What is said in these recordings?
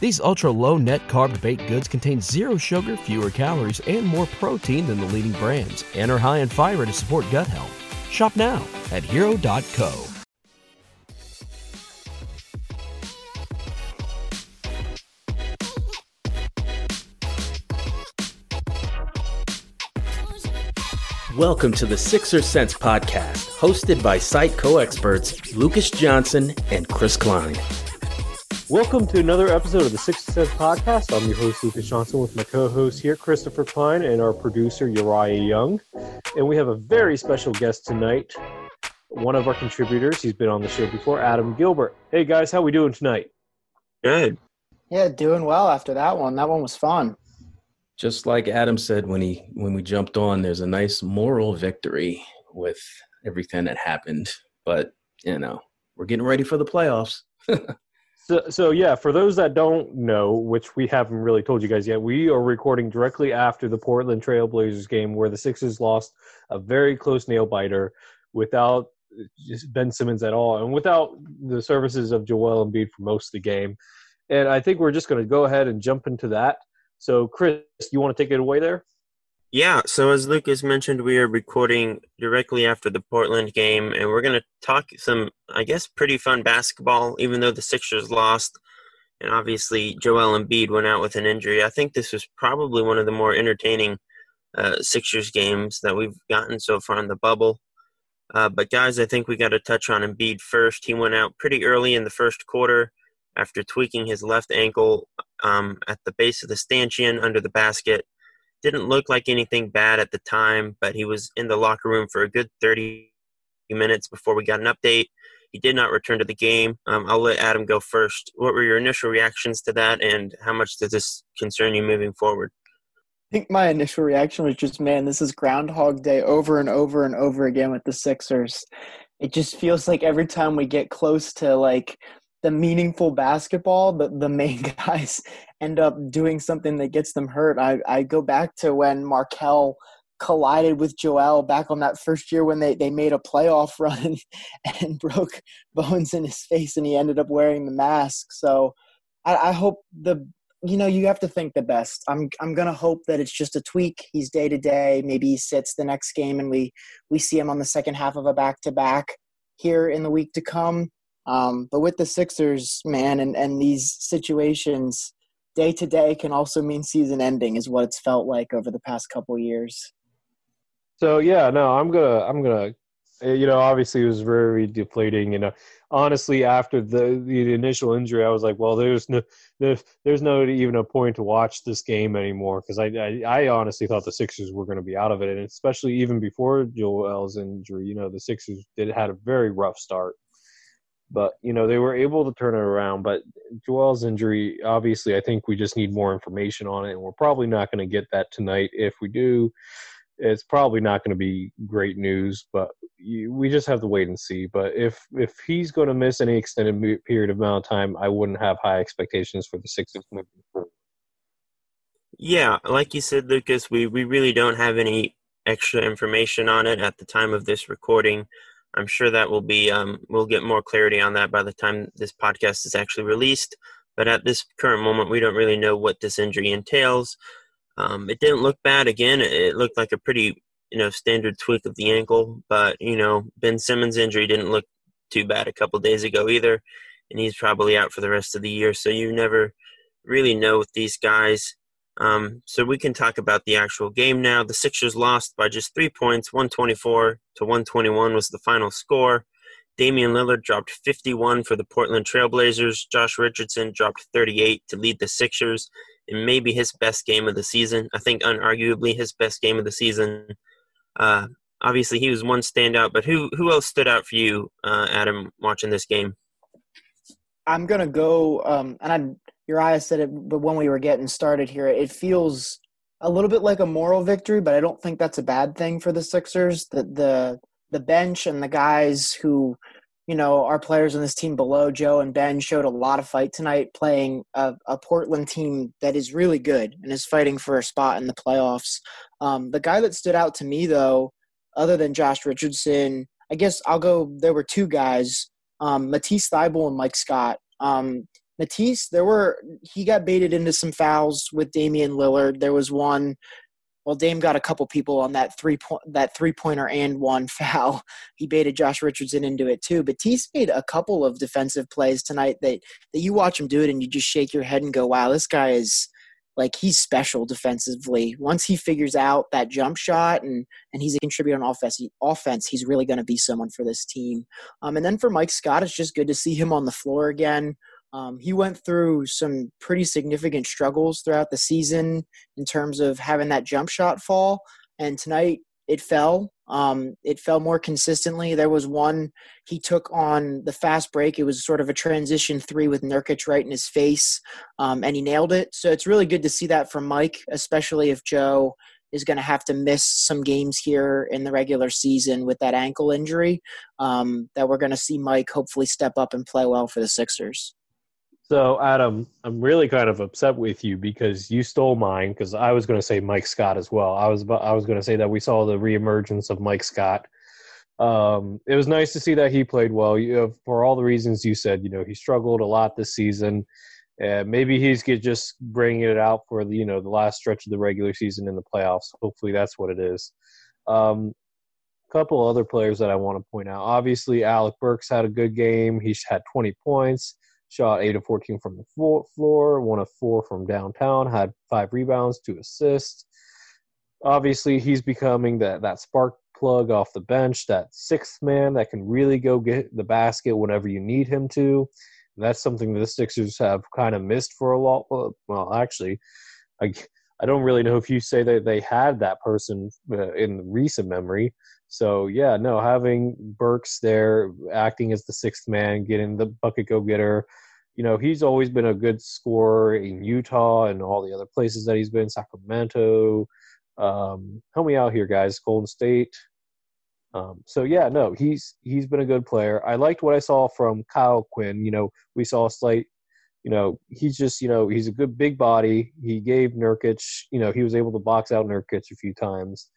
These ultra low net carb baked goods contain zero sugar, fewer calories, and more protein than the leading brands, and are high in fiber to support gut health. Shop now at hero.co. Welcome to the Sixer Sense podcast, hosted by site co experts Lucas Johnson and Chris Klein. Welcome to another episode of the Sixer Sense Podcast. I'm your host, Lucas Johnson, with my co host here, Christopher Klein, and our producer, Uriah Young. And we have a very special guest tonight, one of our contributors. He's been on the show before, Adam Gilbert. Hey, guys, how we doing tonight? Good. Yeah, doing well after that one. That one was fun. Just like Adam said when he when we jumped on, there's a nice moral victory with everything that happened. But you know, we're getting ready for the playoffs. So, so yeah, for those that don't know, which we haven't really told you guys yet, we are recording directly after the Portland Trailblazers game where the Sixers lost a very close nail biter without just Ben Simmons at all, and without the services of Joel Embiid for most of the game. And I think we're just going to go ahead and jump into that. So, Chris, you want to take it away there? Yeah, so as Lucas mentioned, we are recording directly after the Portland game, and we're going to talk some, I guess, pretty fun basketball, even though the Sixers lost. And obviously, Joel Embiid went out with an injury. I think this was probably one of the more entertaining uh, Sixers games that we've gotten so far in the bubble. Uh, but, guys, I think we got to touch on Embiid first. He went out pretty early in the first quarter after tweaking his left ankle um, at the base of the stanchion under the basket didn't look like anything bad at the time, but he was in the locker room for a good 30 minutes before we got an update. He did not return to the game. Um, I'll let Adam go first. What were your initial reactions to that, and how much does this concern you moving forward? I think my initial reaction was just, man, this is Groundhog Day over and over and over again with the Sixers. It just feels like every time we get close to like the meaningful basketball, the, the main guys end up doing something that gets them hurt. I, I go back to when Markelle collided with Joel back on that first year when they, they made a playoff run and broke bones in his face and he ended up wearing the mask. So I, I hope the you know you have to think the best. I'm I'm gonna hope that it's just a tweak. He's day to day. Maybe he sits the next game and we we see him on the second half of a back to back here in the week to come. Um, but with the Sixers, man, and, and these situations, day to day can also mean season ending, is what it's felt like over the past couple years. So yeah, no, I'm gonna I'm gonna eh, you know obviously it was very deflating. You know, honestly, after the the initial injury, I was like, well, there's no there's there's no even a point to watch this game anymore because I, I, I honestly thought the Sixers were going to be out of it, and especially even before Joel's injury, you know, the Sixers did had a very rough start but you know they were able to turn it around. But Joel's injury, obviously, I think we just need more information on it, and we're probably not going to get that tonight. If we do, it's probably not going to be great news. But we just have to wait and see. But if if he's going to miss any extended period of amount of time, I wouldn't have high expectations for the Sixers moving forward. Yeah, like you said, Lucas, we, we really don't have any extra information on it at the time of this recording. I'm sure that will be um, we'll get more clarity on that by the time this podcast is actually released. But at this current moment, we don't really know what this injury entails. Um, it didn't look bad. Again, it looked like a pretty you know standard tweak of the ankle. But you know Ben Simmons' injury didn't look too bad a couple days ago either, and he's probably out for the rest of the year. So you never really know with these guys. Um, so we can talk about the actual game now. The Sixers lost by just three points, 124 to 121 was the final score. Damian Lillard dropped 51 for the Portland Trailblazers. Josh Richardson dropped 38 to lead the Sixers in maybe his best game of the season. I think unarguably his best game of the season. Uh, obviously he was one standout, but who who else stood out for you, uh, Adam, watching this game? I'm gonna go, um, and Uriah said it, but when we were getting started here, it feels a little bit like a moral victory, but I don't think that's a bad thing for the Sixers. The the the bench and the guys who, you know, our players on this team below Joe and Ben showed a lot of fight tonight, playing a, a Portland team that is really good and is fighting for a spot in the playoffs. Um, the guy that stood out to me though, other than Josh Richardson, I guess I'll go. There were two guys, um, Matisse Thybulle and Mike Scott. Um, Matisse, there were he got baited into some fouls with Damian Lillard. There was one. Well, Dame got a couple people on that three point that three pointer and one foul. He baited Josh Richardson into it too. Matisse made a couple of defensive plays tonight that that you watch him do it and you just shake your head and go, "Wow, this guy is like he's special defensively. Once he figures out that jump shot and and he's a contributor on offense, he, offense he's really going to be someone for this team. Um, and then for Mike Scott, it's just good to see him on the floor again. Um, he went through some pretty significant struggles throughout the season in terms of having that jump shot fall. And tonight it fell. Um, it fell more consistently. There was one he took on the fast break. It was sort of a transition three with Nurkic right in his face, um, and he nailed it. So it's really good to see that from Mike, especially if Joe is going to have to miss some games here in the regular season with that ankle injury. Um, that we're going to see Mike hopefully step up and play well for the Sixers. So, Adam, I'm really kind of upset with you because you stole mine because I was going to say Mike Scott as well. I was I was going to say that we saw the reemergence of Mike Scott. Um, it was nice to see that he played well. You for all the reasons you said, you know, he struggled a lot this season. Uh, maybe he's just bringing it out for the you know the last stretch of the regular season in the playoffs. Hopefully, that's what it is. Um, couple other players that I want to point out. Obviously, Alec Burks had a good game. He had 20 points shot 8 of 14 from the floor, 1 of 4 from downtown, had 5 rebounds, 2 assists. Obviously, he's becoming that, that spark plug off the bench, that sixth man that can really go get the basket whenever you need him to. And that's something the Sixers have kind of missed for a lot. Well, actually, I, I don't really know if you say that they had that person uh, in recent memory. So yeah, no, having Burks there acting as the sixth man, getting the bucket go getter, you know, he's always been a good scorer in Utah and all the other places that he's been, Sacramento. Um, help me out here, guys. Golden State. Um, so yeah, no, he's he's been a good player. I liked what I saw from Kyle O'Quinn. You know, we saw a slight, you know, he's just you know he's a good big body. He gave Nurkic, you know, he was able to box out Nurkic a few times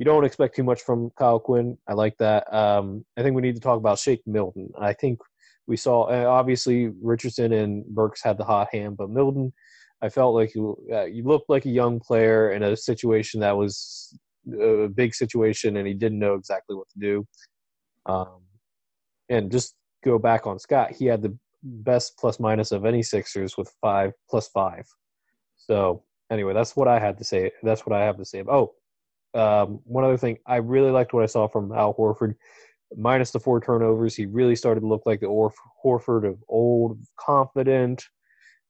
you don't expect too much from Kyle O'Quinn. I like that. Um, I think we need to talk about Shake Milton. I think we saw uh, obviously Richardson and Burks had the hot hand, but Milton, I felt like you uh, you looked like a young player in a situation that was a big situation, and he didn't know exactly what to do. Um, and just go back on Scott, he had the best plus minus of any Sixers with five plus five. So anyway, that's what I had to say. That's what I have to say. Oh, um, one other thing, I really liked what I saw from Al Horford. Minus the four turnovers, he really started to look like the Orf- Horford of old, confident.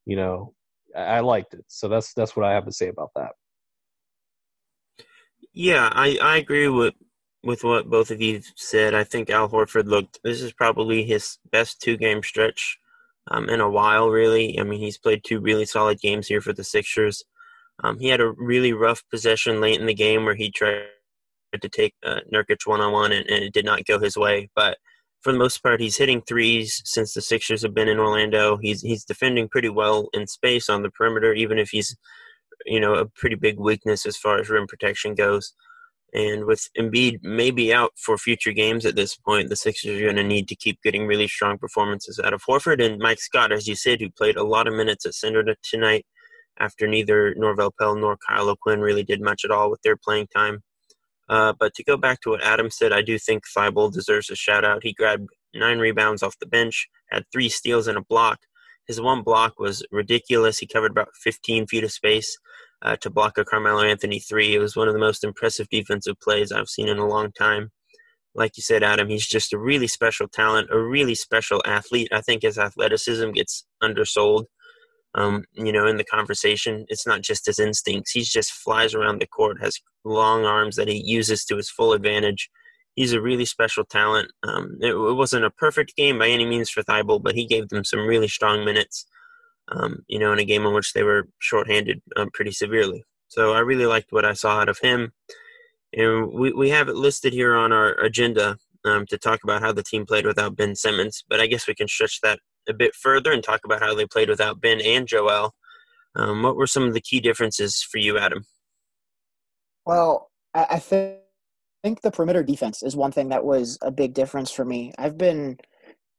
You know, I-, I liked it. So that's that's what I have to say about that. Yeah, I, I agree with with what both of you said. I think Al Horford looked. This is probably his best two game stretch um, in a while. Really, I mean, he's played two really solid games here for the Sixers. Um, he had a really rough possession late in the game where he tried to take uh, Nurkic one on one, and it did not go his way. But for the most part, he's hitting threes since the Sixers have been in Orlando. He's he's defending pretty well in space on the perimeter, even if he's you know a pretty big weakness as far as rim protection goes. And with Embiid maybe out for future games at this point, the Sixers are going to need to keep getting really strong performances out of Horford and Mike Scott, as you said, who played a lot of minutes at center tonight after neither Norvel Pelle nor Kyle O'Quinn really did much at all with their playing time. Uh, but to go back to what Adam said, I do think Thybulle deserves a shout out. He grabbed nine rebounds off the bench, had three steals and a block. His one block was ridiculous. He covered about 15 feet of space uh, to block a Carmelo Anthony three. It was one of the most impressive defensive plays I've seen in a long time. Like you said, Adam, he's just a really special talent, a really special athlete. I think his athleticism gets undersold um, you know, in the conversation. It's not just his instincts. He just flies around the court, has long arms that he uses to his full advantage. He's a really special talent. Um, it, it, wasn't a perfect game by any means for Thybulle, but he gave them some really strong minutes, um, you know, in a game in which they were shorthanded um, pretty severely. So I really liked what I saw out of him. And we, we have it listed here on our agenda um, to talk about how the team played without Ben Simmons, but I guess we can stretch that a bit further and talk about how they played without Ben and Joel. Um, what were some of the key differences for you, Adam? Well, I think think the perimeter defense is one thing that was a big difference for me. I've been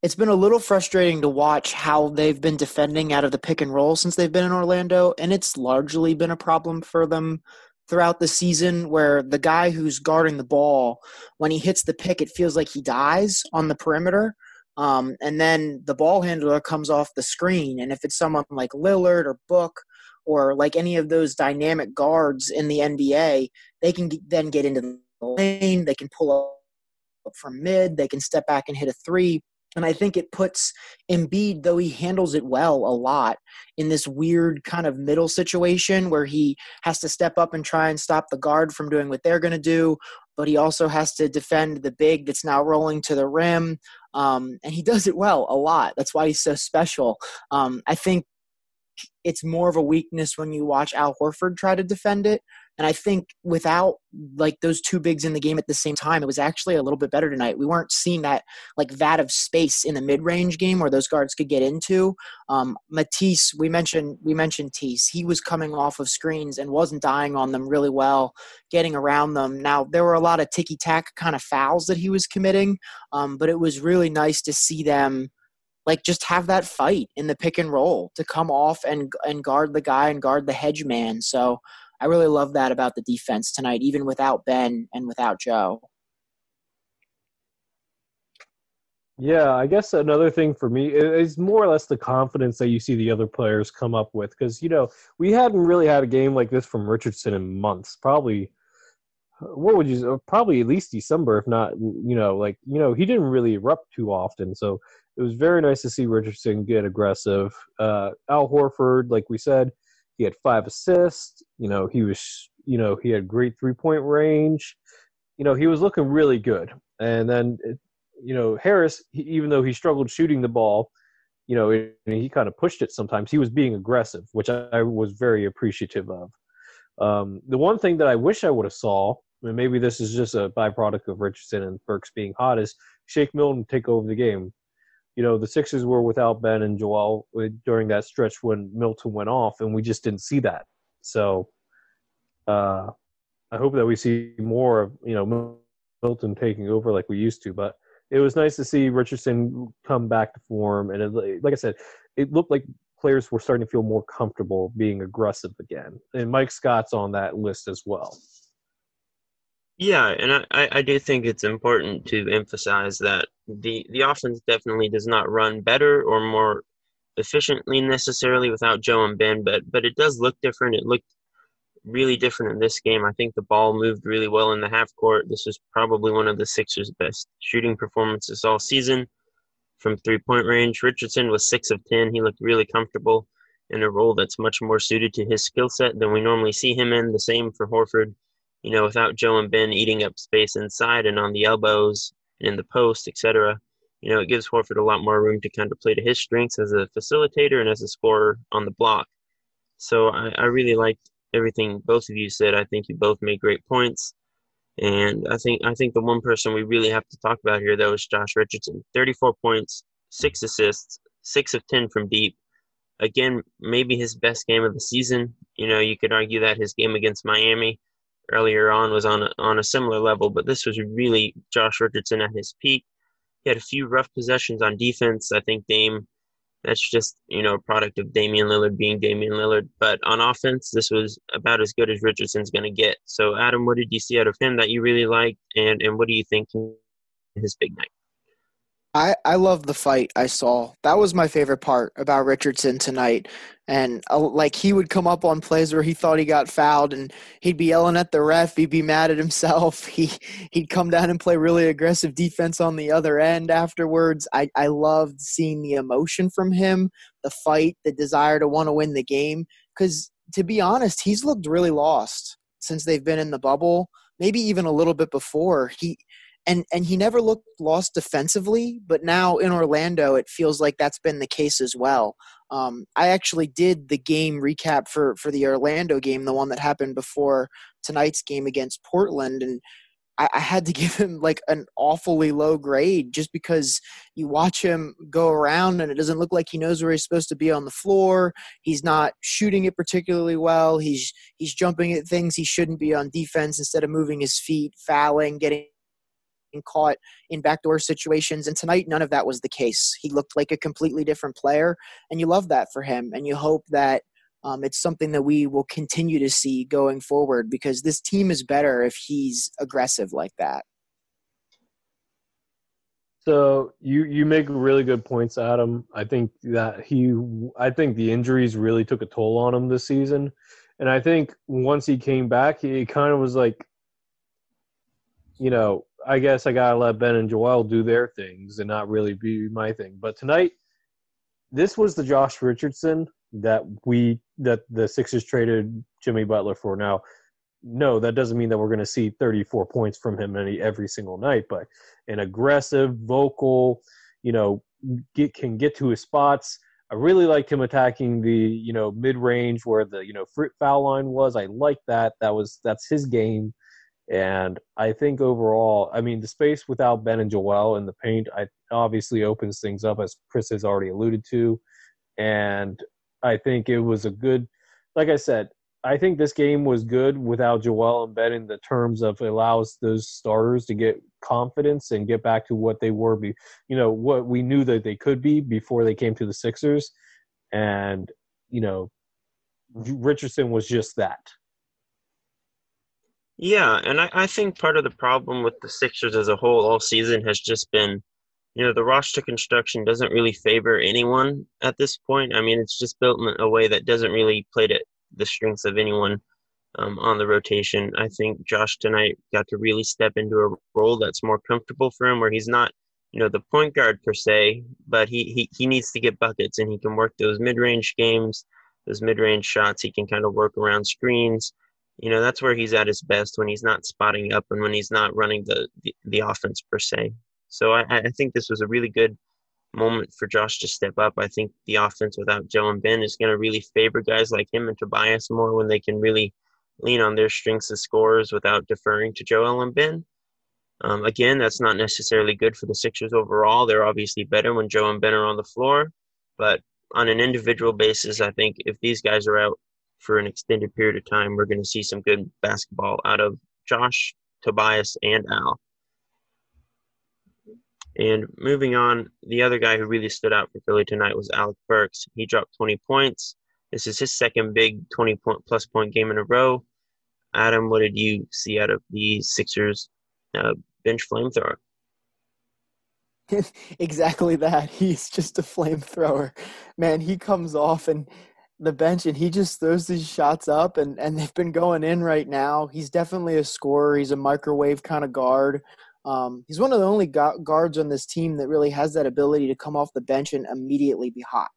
it's been a little frustrating to watch how they've been defending out of the pick and roll since they've been in Orlando, and it's largely been a problem for them throughout the season where the guy who's guarding the ball, when he hits the pick, it feels like he dies on the perimeter. Um, and then the ball handler comes off the screen. And if it's someone like Lillard or Book or like any of those dynamic guards in the NBA, they can then get into the lane, they can pull up from mid, they can step back and hit a three. And I think it puts Embiid, though he handles it well a lot, in this weird kind of middle situation where he has to step up and try and stop the guard from doing what they're going to do, but he also has to defend the big that's now rolling to the rim. Um, and he does it well a lot. That's why he's so special. Um, I think it's more of a weakness when you watch Al Horford try to defend it. And I think without like those two bigs in the game at the same time, it was actually a little bit better tonight. We weren't seeing that like vat of space in the mid range game where those guards could get into. Um, Matisse, we mentioned we mentioned Tease. He was coming off of screens and wasn't dying on them really well, getting around them. Now there were a lot of ticky tack kind of fouls that he was committing, um, but it was really nice to see them like just have that fight in the pick and roll to come off and and guard the guy and guard the hedge man. So I really love that about the defense tonight, even without Ben and without Joe. Yeah, I guess another thing for me is more or less the confidence that you see the other players come up with. Because, you know, we hadn't really had a game like this from Richardson in months. Probably, what would you, probably at least December, if not, you know, like, you know, he didn't really erupt too often. So it was very nice to see Richardson get aggressive. Uh, Al Horford, like we said, he had five assists. You know, he was, you know, he had great three point range. You know, he was looking really good. And then, you know, Harris, he, even though he struggled shooting the ball, you know, it, he kind of pushed it sometimes. He was being aggressive, which I, I was very appreciative of. Um, the one thing that I wish I would have saw, and maybe this is just a byproduct of Richardson and Burks being hot, is Shake Milton take over the game you know, the Sixers were without Ben and Joel during that stretch when Milton went off, and we just didn't see that. So uh, I hope that we see more of, you know, Milton taking over like we used to. But it was nice to see Richardson come back to form. And it, like I said, it looked like players were starting to feel more comfortable being aggressive again. And Mike Scott's on that list as well. Yeah, and I, I do think it's important to emphasize that the, the offense definitely does not run better or more efficiently necessarily without Joe and Ben, but but it does look different. It looked really different in this game. I think the ball moved really well in the half court. This was probably one of the Sixers' best shooting performances all season from three point range. Richardson was six of ten. He looked really comfortable in a role that's much more suited to his skill set than we normally see him in. The same for Horford you know, without Joe and Ben eating up space inside and on the elbows and in the post, etc. You know, it gives Horford a lot more room to kind of play to his strengths as a facilitator and as a scorer on the block. So I, I really liked everything both of you said. I think you both made great points. And I think I think the one person we really have to talk about here though is Josh Richardson. 34 points, six assists, six of 10 from deep. Again, maybe his best game of the season. You know, you could argue that his game against Miami earlier on was on a, on a similar level, but this was really Josh Richardson at his peak. He had a few rough possessions on defense. I think Dame, that's just you know a product of Damian Lillard being Damian Lillard. But on offense, this was about as good as Richardson's going to get. So Adam, what did you see out of him that you really liked, and and what do you think his big night? I, I love the fight I saw. That was my favorite part about Richardson tonight. And uh, like he would come up on plays where he thought he got fouled and he'd be yelling at the ref. He'd be mad at himself. He, he'd come down and play really aggressive defense on the other end afterwards. I, I loved seeing the emotion from him, the fight, the desire to want to win the game. Because to be honest, he's looked really lost since they've been in the bubble, maybe even a little bit before. He and and he never looked lost defensively but now in orlando it feels like that's been the case as well um, i actually did the game recap for for the orlando game the one that happened before tonight's game against portland and I, I had to give him like an awfully low grade just because you watch him go around and it doesn't look like he knows where he's supposed to be on the floor. He's not shooting it particularly well. He's he's jumping at things he shouldn't be on defense instead of moving his feet, fouling, getting caught in backdoor situations. And tonight, none of that was the case. He looked like a completely different player, and you love that for him. And you hope that um, it's something that we will continue to see going forward because this team is better if he's aggressive like that. So you you make really good points, Adam. I think that he I think the injuries really took a toll on him this season. And I think once he came back, he kind of was like, you know, I guess I gotta let Ben and Joel do their things and not really be my thing. But tonight, this was the Josh Richardson that we that the Sixers traded Jimmy Butler for. Now, no, that doesn't mean that we're to see 34 points from him any every single night, but an aggressive, vocal, you know, get can get to his spots. I really liked him attacking the you know mid range where the you know foul line was. I like that. That was that's his game. And I think overall, I mean, the space without Ben and Joel in the paint, I obviously opens things up, as Chris has already alluded to. And I think it was a good, like I said, I think this game was good without Joel and Ben in the terms of allows those starters to get confidence and get back to what they were, be, you know, what we knew that they could be before they came to the Sixers. And, you know, Richardson was just that. Yeah, and I, I think part of the problem with the Sixers as a whole all season has just been, you know, the roster construction doesn't really favor anyone at this point. I mean, it's just built in a way that doesn't really play to the strengths of anyone um, on the rotation. I think Josh tonight got to really step into a role that's more comfortable for him, where he's not, you know, the point guard per se, but he he, he needs to get buckets and he can work those mid range games, those mid range shots. He can kind of work around screens you know that's where he's at his best when he's not spotting up and when he's not running the the, the offense per se so I, I think this was a really good moment for Josh to step up. I think the offense without Joe and Ben is going to really favor guys like him and Tobias more when they can really lean on their strengths as scorers without deferring to Joel and Ben. Um, again, that's not necessarily good for the Sixers overall. They're obviously better when Joe and Ben are on the floor, but on an individual basis, I think if these guys are out, for an extended period of time, we're going to see some good basketball out of Josh, Tobias, and Al. And moving on, the other guy who really stood out for Philly tonight was Alec Burks. He dropped 20 points. This is his second big 20 point plus point game in a row. Adam, what did you see out of the Sixers uh, bench flamethrower? exactly that. He's just a flamethrower. Man, he comes off and the bench and he just throws these shots up and, and they've been going in right now. He's definitely a scorer. He's a microwave kind of guard. Um, he's one of the only guards on this team that really has that ability to come off the bench and immediately be hot.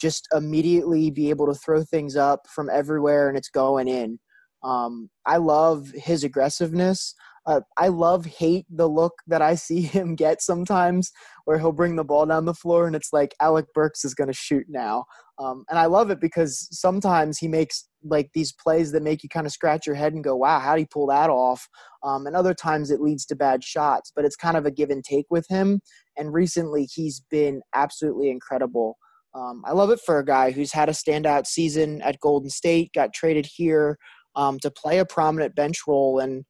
Just immediately be able to throw things up from everywhere and it's going in. Um, I love his aggressiveness. Uh, I love hate the look that I see him get sometimes, where he'll bring the ball down the floor and it's like Alec Burks is going to shoot now. Um, and I love it because sometimes he makes like these plays that make you kind of scratch your head and go, "Wow, how did he pull that off?" Um, and other times it leads to bad shots, but it's kind of a give and take with him. And recently, he's been absolutely incredible. Um, I love it for a guy who's had a standout season at Golden State, got traded here um, to play a prominent bench role, and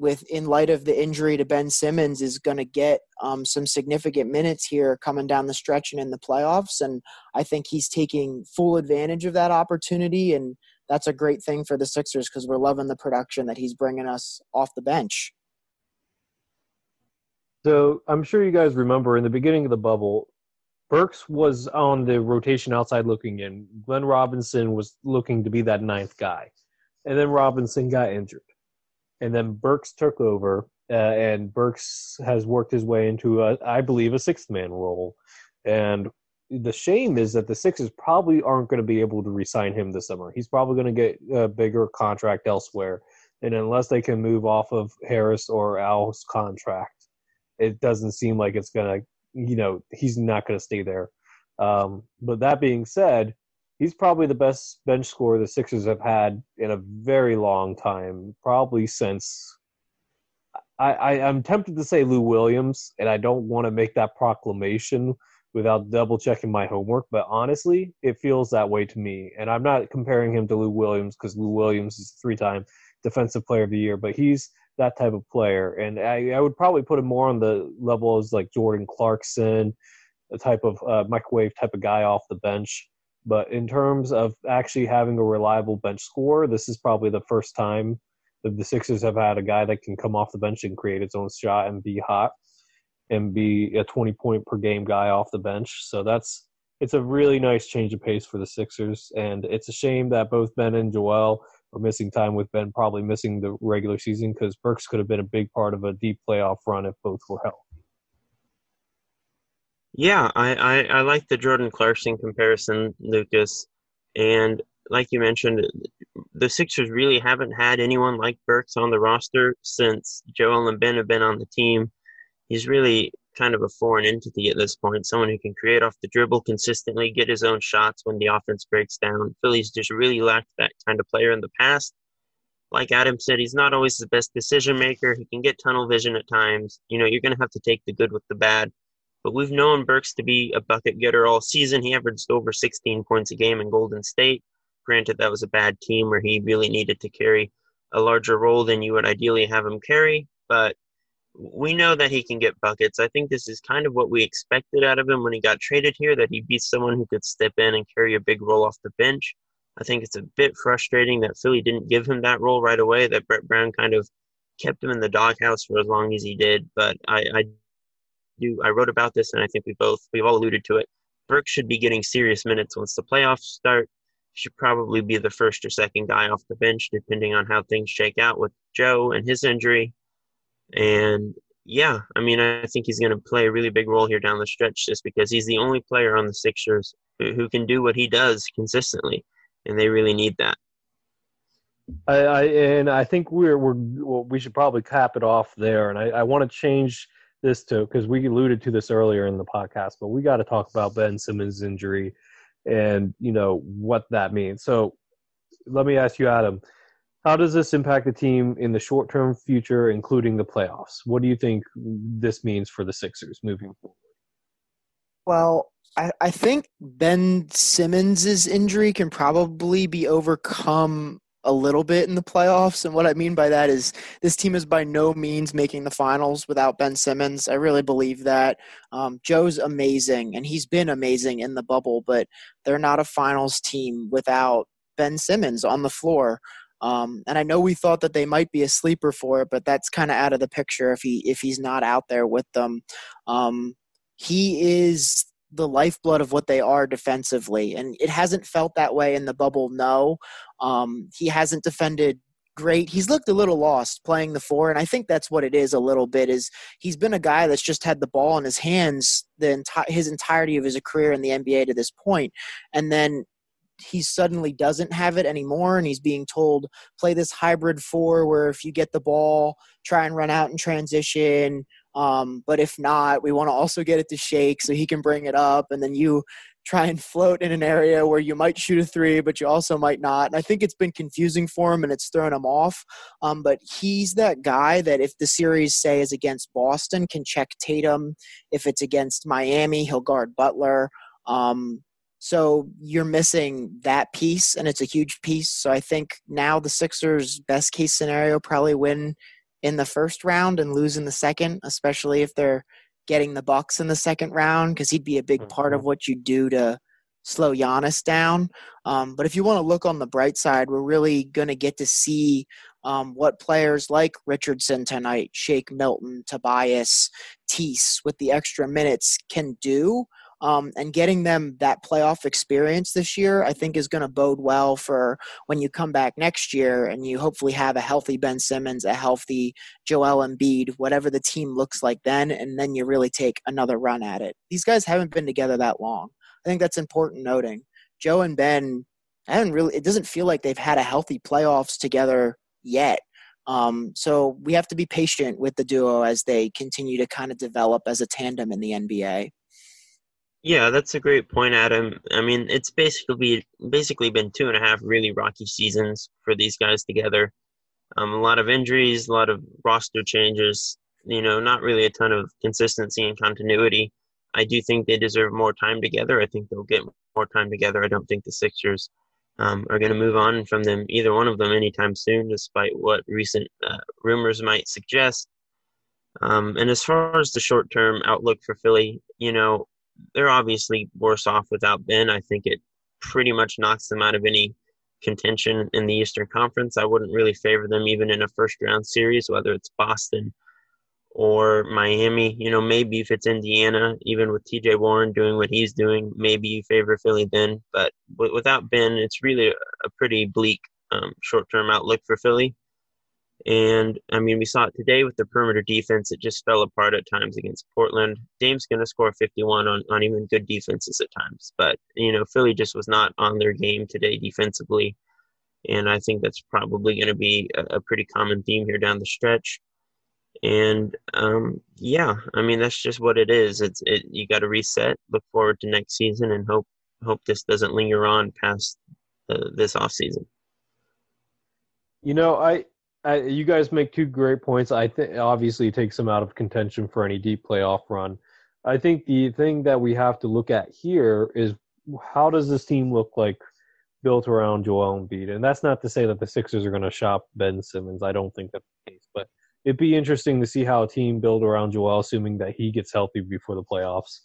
with in light of the injury to Ben Simmons is going to get um, some significant minutes here coming down the stretch and in the playoffs and I think he's taking full advantage of that opportunity and that's a great thing for the Sixers because we're loving the production that he's bringing us off the bench. So I'm sure you guys remember in the beginning of the bubble, Burks was on the rotation outside looking in. Glenn Robinson was looking to be that ninth guy. And then Robinson got injured. And then Burks took over, uh, and Burks has worked his way into, a, I believe, a sixth man role. And the shame is that the Sixers probably aren't going to be able to re-sign him this summer. He's probably going to get a bigger contract elsewhere, and unless they can move off of Harris or Al's contract, it doesn't seem like it's going to. You know, he's not going to stay there. Um, but that being said, he's probably the best bench scorer the Sixers have had in a very long time, probably since. I, I, I'm tempted to say Lou Williams, and I don't want to make that proclamation without double checking my homework, but honestly, it feels that way to me. And I'm not comparing him to Lou Williams because Lou Williams is three time defensive player of the year, but he's that type of player. And I, I would probably put him more on the level as like Jordan Clarkson, a type of uh, microwave type of guy off the bench. But in terms of actually having a reliable bench score, this is probably the first time that the Sixers have had a guy that can come off the bench and create his own shot and be hot and be a 20 point per game guy off the bench. So that's it's a really nice change of pace for the Sixers, and it's a shame that both Ben and Joel are missing time. With Ben probably missing the regular season because Burks could have been a big part of a deep playoff run if both were healthy. Yeah, I, I, I like the Jordan Clarkson comparison, Lucas. And like you mentioned, the Sixers really haven't had anyone like Burks on the roster since Joel and Ben have been on the team he's really kind of a foreign entity at this point. Someone who can create off the dribble consistently, get his own shots when the offense breaks down. Philly's just really lacked that kind of player in the past. Like Adam said, he's not always the best decision maker. He can get tunnel vision at times. You know, you're going to have to take the good with the bad. But we've known Burks to be a bucket getter all season. He averaged over 16 points a game in Golden State. Granted, that was a bad team where he really needed to carry a larger role than you would ideally have him carry. But we know that he can get buckets. I think this is kind of what we expected out of him when he got traded here, that he'd be someone who could step in and carry a big role off the bench. I think it's a bit frustrating that Philly didn't give him that role right away, that Brett Brown kind of kept him in the doghouse for as long as he did. But I, I I wrote about this and I think we both we've all alluded to it. Burke should be getting serious minutes once the playoffs start. Should probably be the first or second guy off the bench, depending on how things shake out with Joe and his injury. And yeah, I mean, I think he's going to play a really big role here down the stretch just because he's the only player on the Sixers who, who can do what he does consistently, and they really need that. I, I and I think we're we're well, we should probably cap it off there, and I, I want to change this to because we alluded to this earlier in the podcast, but we got to talk about Ben Simmons' injury and you know what that means. So let me ask you, Adam how does this impact the team in the short term future, including the playoffs? What do you think this means for the Sixers moving forward? Well, I, I think Ben Simmons' injury can probably be overcome a little bit in the playoffs. And what I mean by that is this team is by no means making the finals without Ben Simmons. I really believe that. Um, Joe's amazing, and he's been amazing in the bubble, but they're not a finals team without Ben Simmons on the floor. Um, and I know we thought that they might be a sleeper for it, but that's kind of out of the picture if he if he's not out there with them. Um, he is the lifeblood of what they are defensively, and it hasn't felt that way in the bubble. No, um, he hasn't defended great. He's looked a little lost playing the four, and I think that's what it is a little bit. Is he's been a guy that's just had the ball in his hands the enti- his entirety of his career in the NBA to this point, and then he suddenly doesn't have it anymore and he's being told play this hybrid four where if you get the ball try and run out and transition um, but if not we want to also get it to shake so he can bring it up and then you try and float in an area where you might shoot a three but you also might not. And i think it's been confusing for him and it's thrown him off. Um, but he's that guy that if the series say is against boston can check tatum. If it's against miami he'll guard butler. Um, so you're missing that piece, and it's a huge piece. So I think now the Sixers' best case scenario probably win in the first round and lose in the second, especially if they're getting the Bucks in the second round, because he'd be a big part of mm-hmm. what you do to slow Giannis down. Um, but if you want to look on the bright side, we're really going to get to see um, what players like Richardson tonight, Shake Milton, Tobias, Tease with the extra minutes can do. Um, and getting them that playoff experience this year, I think, is going to bode well for when you come back next year and you hopefully have a healthy Ben Simmons, a healthy Joel Embiid, whatever the team looks like then, and then you really take another run at it. These guys haven't been together that long. I think that's important noting. Joe and Ben haven't really. It doesn't feel like they've had a healthy playoffs together yet. Um, so we have to be patient with the duo as they continue to kind of develop as a tandem in the NBA. Yeah, that's a great point, Adam. I mean, it's basically basically been two and a half really rocky seasons for these guys together. Um, a lot of injuries, a lot of roster changes. You know, not really a ton of consistency and continuity. I do think they deserve more time together. I think they'll get more time together. I don't think the Sixers um, are going to move on from them, either one of them, anytime soon, despite what recent uh, rumors might suggest. Um, and as far as the short term outlook for Philly, you know, they're obviously worse off without Ben. I think it pretty much knocks them out of any contention in the Eastern Conference. I wouldn't really favor them even in a first round series, whether it's Boston or Miami. You know, maybe if it's Indiana, even with TJ Warren doing what he's doing, maybe you favor Philly then. But without Ben, it's really a pretty bleak um, short term outlook for Philly. And I mean, we saw it today with the perimeter defense. It just fell apart at times against Portland. Dame's going to score 51 on, on even good defenses at times. But, you know, Philly just was not on their game today defensively. And I think that's probably going to be a, a pretty common theme here down the stretch and um, yeah, I mean that's just what it is. It's it. You got to reset, look forward to next season, and hope hope this doesn't linger on past uh, this off season. You know, I, I you guys make two great points. I think obviously takes them out of contention for any deep playoff run. I think the thing that we have to look at here is how does this team look like built around Joel Embiid? And that's not to say that the Sixers are going to shop Ben Simmons. I don't think that's the case, but it'd be interesting to see how a team built around Joel, assuming that he gets healthy before the playoffs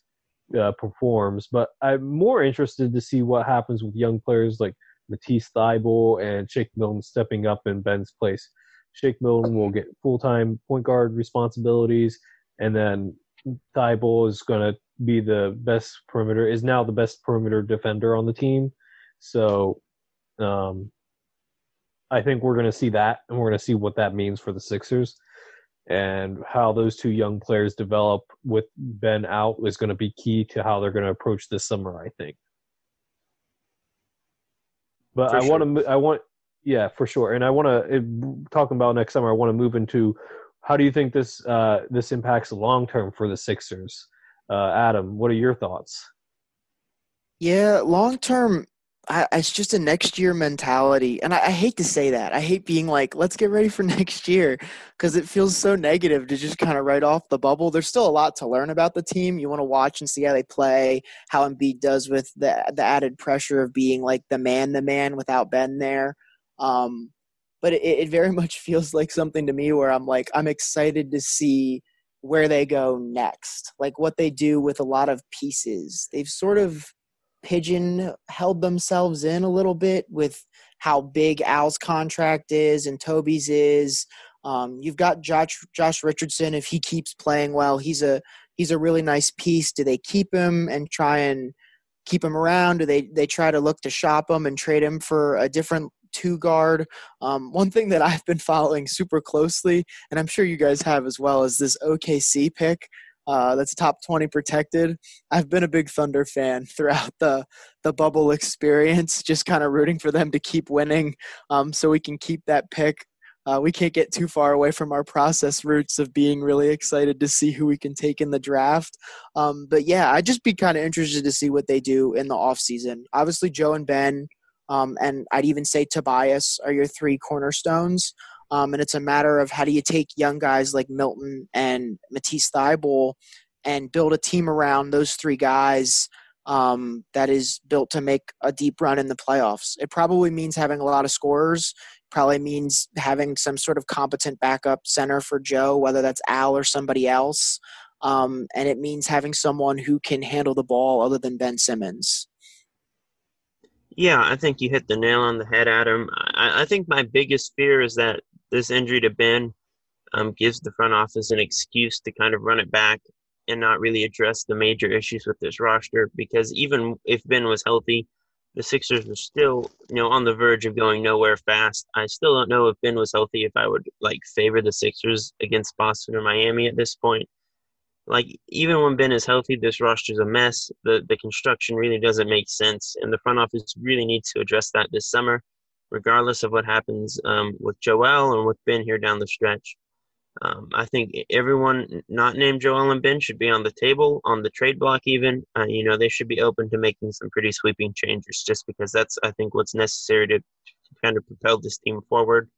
uh, performs. But I'm more interested to see what happens with young players like Matisse Thybulle and Shake Milton stepping up in Ben's place. Shake Milton will get full time point guard responsibilities, and then Thybulle is going to be the best perimeter, is now the best perimeter defender on the team. So um, I think we're going to see that, and we're going to see what that means for the Sixers and how those two young players develop with Ben out is going to be key to how they're going to approach this summer. I think. But for I sure. want to. I want. Yeah, for sure. And I want to talking about next summer. I want to move into how do you think this uh, this impacts long term for the Sixers? Uh, Adam, what are your thoughts? Yeah, long term, it's just a next year mentality. And I, I, hate to say that. I hate being like, let's get ready for next year because it feels so negative to just kind of write off the bubble. There's still a lot to learn about the team. You want to watch and see how they play, how Embiid does with the, the added pressure of being like the man, the man without Ben there. Um, but it, it very much feels like something to me where I'm like, I'm excited to see where they go next, like what they do with a lot of pieces. They've sort of pigeon held themselves in a little bit with how big Al's contract is and Toby's is. Um, you've got Josh Josh Richardson. If he keeps playing well, he's a he's a really nice piece. Do they keep him and try and keep him around? Do they they try to look to shop him and trade him for a different two guard? Um, one thing that I've been following super closely, and I'm sure you guys have as well, is this OKC pick uh, that's top 20 protected. I've been a big Thunder fan throughout the the bubble experience, just kind of rooting for them to keep winning, um, so we can keep that pick. Uh, we can't get too far away from our process roots of being really excited to see who we can take in the draft. Um, but yeah, I'd just be kind of interested to see what they do in the offseason. Obviously, Joe and Ben, um, and I'd even say Tobias are your three cornerstones. Um, and it's a matter of how do you take young guys like Milton and Matisse Thybulle and build a team around those three guys um, that is built to make a deep run in the playoffs. It probably means having a lot of scorers. Probably means having some sort of competent backup center for Joe, whether that's Al or somebody else. Um, and it means having someone who can handle the ball other than Ben Simmons. Yeah, I think you hit the nail on the head, Adam. I, I think my biggest fear is that this injury to Ben um, gives the front office an excuse to kind of run it back and not really address the major issues with this roster because even if Ben was healthy, the Sixers were still, you know, on the verge of going nowhere fast. I still don't know if Ben was healthy if I would like favor the Sixers against Boston or Miami at this point. Like even when Ben is healthy, this roster's a mess. The the construction really doesn't make sense, and the front office really needs to address that this summer, regardless of what happens um, with Joel and with Ben here down the stretch. Um, I think everyone not named Joel and Ben should be on the table, on the trade block, even. Uh, you know, they should be open to making some pretty sweeping changes just because that's, I think, what's necessary to, to kind of propel this team forward.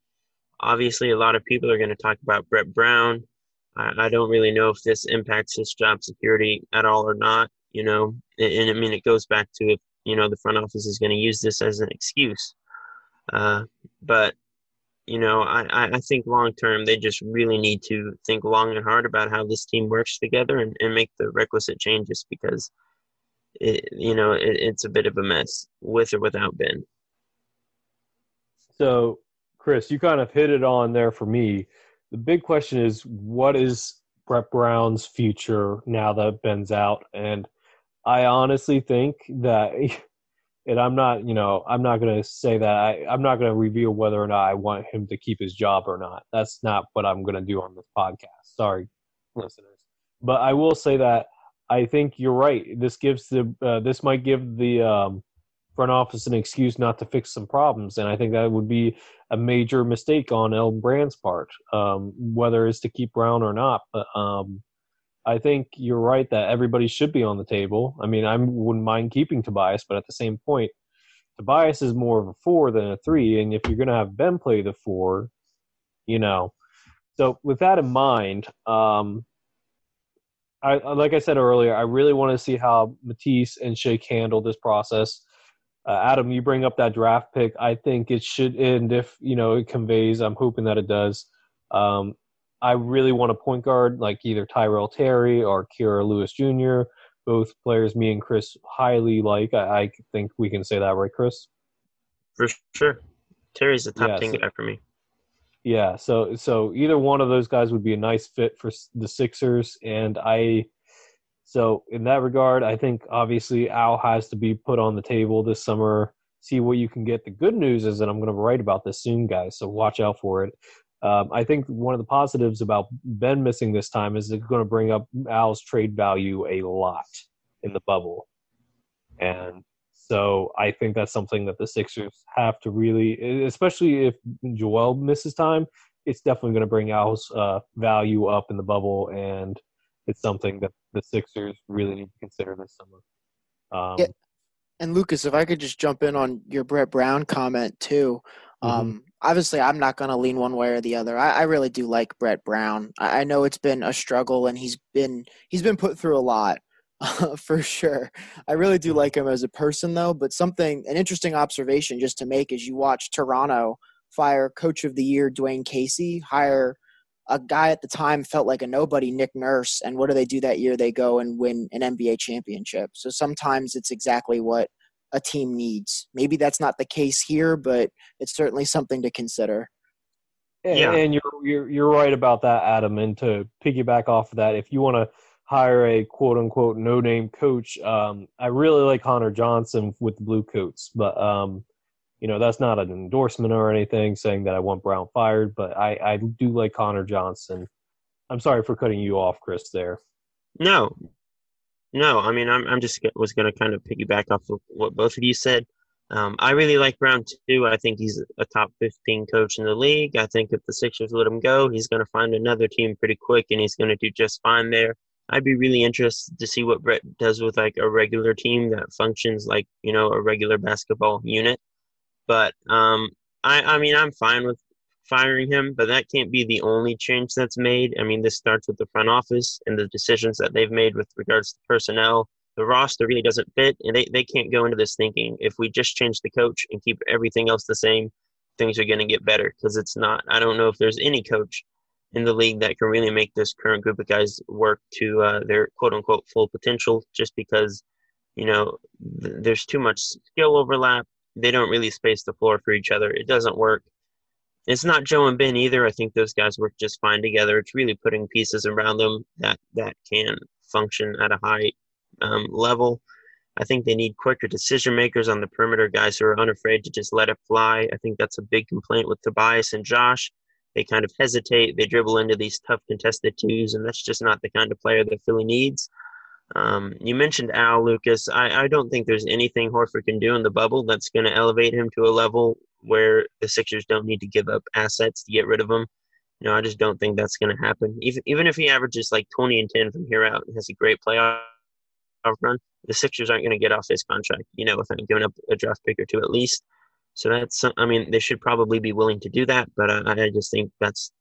Obviously, a lot of people are going to talk about Brett Brown. I, I don't really know if this impacts his job security at all or not, you know, and, and I mean, it goes back to if, you know, the front office is going to use this as an excuse. Uh, but you know, I, I think long term they just really need to think long and hard about how this team works together and, and make the requisite changes because, it, you know, it, it's a bit of a mess with or without Ben. So, Chris, you kind of hit it on there for me. The big question is what is Brett Brown's future now that Ben's out? And I honestly think that and I'm not, you know, I'm not going to say that. I, I'm not going to reveal whether or not I want him to keep his job or not. That's not what I'm going to do on this podcast. Sorry, listeners. But I will say that I think you're right. This gives the uh, this might give the um, front office an excuse not to fix some problems, and I think that would be a major mistake on Elton Brand's part, um, whether it's to keep Brown or not. But um, I think you're right that everybody should be on the table. I mean, I wouldn't mind keeping Tobias, but at the same point, Tobias is more of a four than a three. And if you're going to have Ben play the four, you know. So with that in mind, um, I like I said earlier, I really want to see how Matisse and Shake handle this process. Uh, Adam, you bring up that draft pick. I think it should end if you know it conveys. I'm hoping that it does. Um, I really want a point guard like either Tyrell Terry or Kira Lewis Jr. Both players me and Chris highly like. I, I think we can say that, right, Chris? For sure. Terry's the top yeah, 10 so, guy for me. Yeah, so so either one of those guys would be a nice fit for the Sixers, and I. So in that regard, I think obviously Al has to be put on the table this summer. See what you can get. The good news is that I'm going to write about this soon, guys. So watch out for it. Um, I think one of the positives about Ben missing this time is it's going to bring up Al's trade value a lot in the bubble. And so I think that's something that the Sixers have to really, especially if Joel misses time, it's definitely going to bring Al's uh, value up in the bubble. And it's something that the Sixers really need to consider this summer. Um, yeah. And Lucas, if I could just jump in on your Brett Brown comment too. Mm-hmm. Um, obviously, I'm not going to lean one way or the other. I, I really do like Brett Brown. I, I, know it's been a struggle, and he's been he's been put through a lot. Uh, for sure. I really do like him as a person, though. But something, an interesting observation just to make is you watch Toronto fire Coach of the Year Dwane Casey, hire a guy at the time felt like a nobody, Nick Nurse, and what do they do that year? They go and win an NBA championship. So sometimes it's exactly what a team needs. Maybe that's not the case here, but it's certainly something to consider. And, yeah. and you're, you're you're right about that, Adam. And to piggyback off of that, if you want to hire a quote unquote no name coach, um, I really like Connor Johnson with the Blue Coats, but um, you know that's not an endorsement or anything saying that I want Brown fired, but I I do like Connor Johnson. I'm sorry for cutting you off, Chris. There. No, no, I mean, I'm, I'm just was going to kind of piggyback off of what both of you said. Um, I really like Brown too. I think he's a top 15 coach in the league. I think if the Sixers let him go, he's going to find another team pretty quick and he's going to do just fine there. I'd be really interested to see what Brett does with like a regular team that functions like, you know, a regular basketball unit. But um, I, I mean, I'm fine with firing him, but that can't be the only change that's made. I mean, this starts with the front office and the decisions that they've made with regards to personnel. The roster really doesn't fit, and they, they can't go into this thinking if we just change the coach and keep everything else the same, things are going to get better because it's not. I don't know if there's any coach in the league that can really make this current group of guys work to uh, their quote unquote full potential just because, you know, th- there's too much skill overlap. They don't really space the floor for each other. It doesn't work it's not Joe and Ben either. I think those guys work just fine together. It's really putting pieces around them that that can function at a high um, level. I think they need quicker decision makers on the perimeter, guys who are unafraid to just let it fly. I think that's a big complaint with Tobias and Josh. They kind of hesitate. They dribble into these tough contested twos, and that's just not the kind of player that Philly needs. Um, you mentioned Al Lucas. I, I don't think there's anything Horford can do in the bubble that's going to elevate him to a level where the Sixers don't need to give up assets to get rid of him. You know, I just don't think that's going to happen. Even even if he averages like 20 and 10 from here out and has a great playoff run, the Sixers aren't going to get off his contract. You know, without giving up a draft pick or two at least. So that's, I mean, they should probably be willing to do that, but I, I just think that's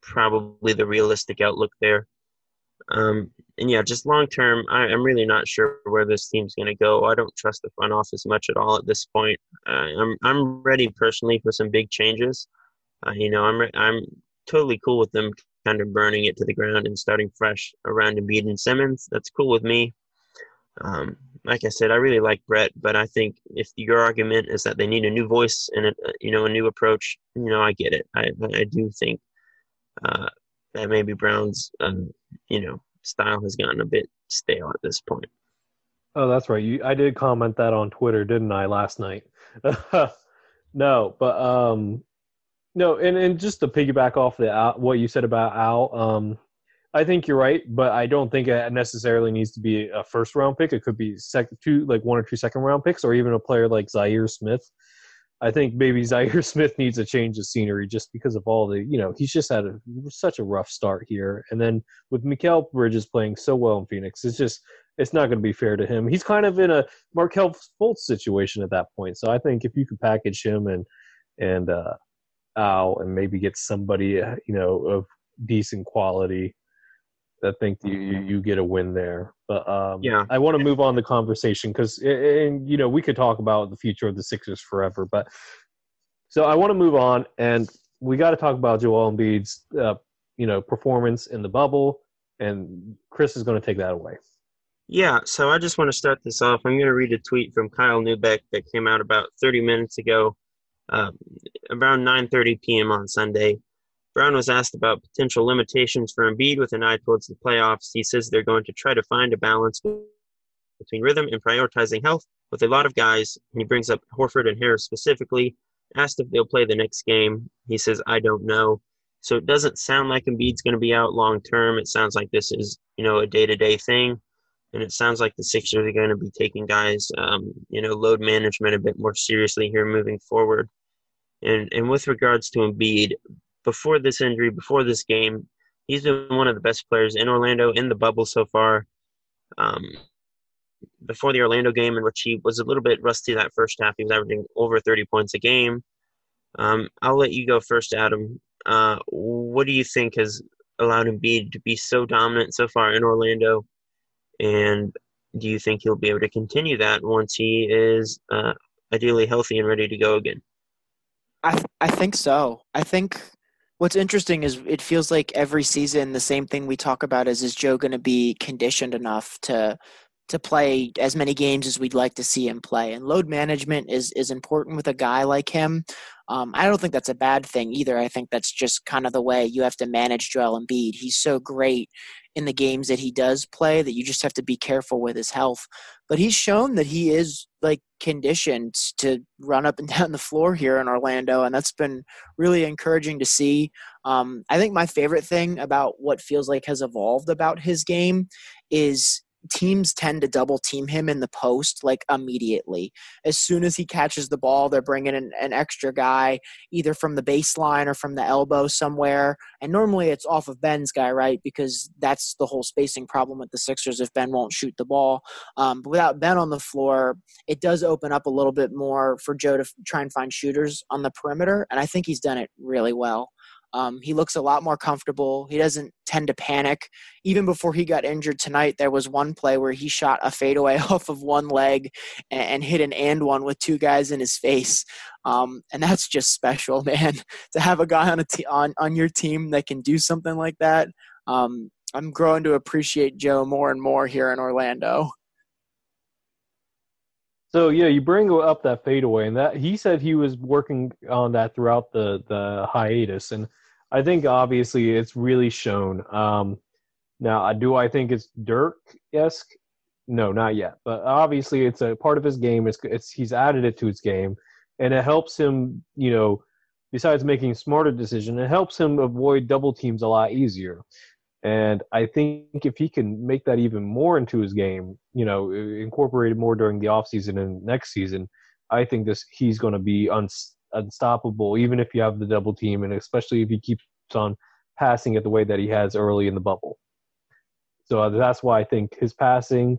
probably the realistic outlook there. Um, and yeah, just long term, I'm really not sure where this team's going to go. I don't trust the front office much at all at this point. Uh, I'm I'm ready personally for some big changes. Uh, you know, I'm I'm totally cool with them kind of burning it to the ground and starting fresh around Embiid and Simmons. That's cool with me. Um, like I said, I really like Brett, but I think if your argument is that they need a new voice and a, you know a new approach, you know I get it. I I do think uh, that maybe Brown's um, you know style has gotten a bit stale at this point. Oh, that's right. You, I did comment that on Twitter, didn't I, last night? no, but um, no, and and just to piggyback off the what you said about Al, um, I think you're right, but I don't think it necessarily needs to be a first round pick. It could be second, two, like one or two second round picks, or even a player like Zhaire Smith. I think maybe Zhaire Smith needs a change of scenery just because of all the, you know, he's just had a, such a rough start here. And then with Mikal Bridges playing so well in Phoenix, it's just, it's not going to be fair to him. He's kind of in a Markelle Fultz situation at that point. So I think if you could package him and, and, uh, Al and maybe get somebody, uh, you know, of decent quality, I think you you get a win there. But um, yeah, I want to move on the conversation because and you know we could talk about the future of the Sixers forever, but so I want to move on and we got to talk about Joel Embiid's uh, you know performance in the bubble, and Chris is going to take that away. Yeah, so I just want to start this off. I'm going to read a tweet from Kyle Neubeck that came out about 30 minutes ago, um, around 9:30 p.m. on Sunday. Brown was asked about potential limitations for Embiid with an eye towards the playoffs. He says they're going to try to find a balance between rhythm and prioritizing health with a lot of guys. And he brings up Horford and Harris specifically. Asked if they'll play the next game. He says, I don't know. So it doesn't sound like Embiid's going to be out long term. It sounds like this is, you know, a day to day thing. And it sounds like the Sixers are going to be taking guys, um, you know, load management a bit more seriously here moving forward. And and with regards to Embiid, before this injury, before this game, he's been one of the best players in Orlando in the bubble so far. Um, before the Orlando game, in which he was a little bit rusty that first half, he was averaging over 30 points a game. Um, I'll let you go first, Adam. Uh, what do you think has allowed Embiid to be so dominant so far in Orlando? And do you think he'll be able to continue that once he is uh, ideally healthy and ready to go again? I th- I think so. I think What's interesting is it feels like every season the same thing we talk about is is Joe going to be conditioned enough to to play as many games as we'd like to see him play. And load management is is important with a guy like him. Um, I don't think that's a bad thing either. I think that's just kind of the way you have to manage Joel Embiid. He's so great in the games that he does play that you just have to be careful with his health. But he's shown that he is like conditioned to run up and down the floor here in Orlando, and that's been really encouraging to see. Um, I think my favorite thing about what feels like has evolved about his game is teams tend to double team him in the post like immediately. As soon as he catches the ball, they're bringing in an extra guy either from the baseline or from the elbow somewhere. And normally it's off of Ben's guy, right? Because that's the whole spacing problem with the Sixers if Ben won't shoot the ball. Um, but without Ben on the floor, it does open up a little bit more for Joe to f- try and find shooters on the perimeter. And I think he's done it really well. Um, he looks a lot more comfortable. He doesn't tend to panic. Even before he got injured tonight, there was one play where he shot a fadeaway off of one leg and, and hit an and one with two guys in his face. Um, and that's just special, man. to have a guy on a t- on on your team that can do something like that. Um, I'm growing to appreciate Joe more and more here in Orlando. So yeah, you bring up that fadeaway, and that he said he was working on that throughout the the hiatus, and I think obviously it's really shown. Um, now, do I think it's Dirk esque? No, not yet. But obviously, it's a part of his game. It's, it's he's added it to his game, and it helps him. You know, besides making smarter decisions, it helps him avoid double teams a lot easier. And I think if he can make that even more into his game, you know, incorporate it more during the offseason and next season, I think this he's going to be un, unstoppable, even if you have the double team, and especially if he keeps on passing it the way that he has early in the bubble. So uh, that's why I think his passing,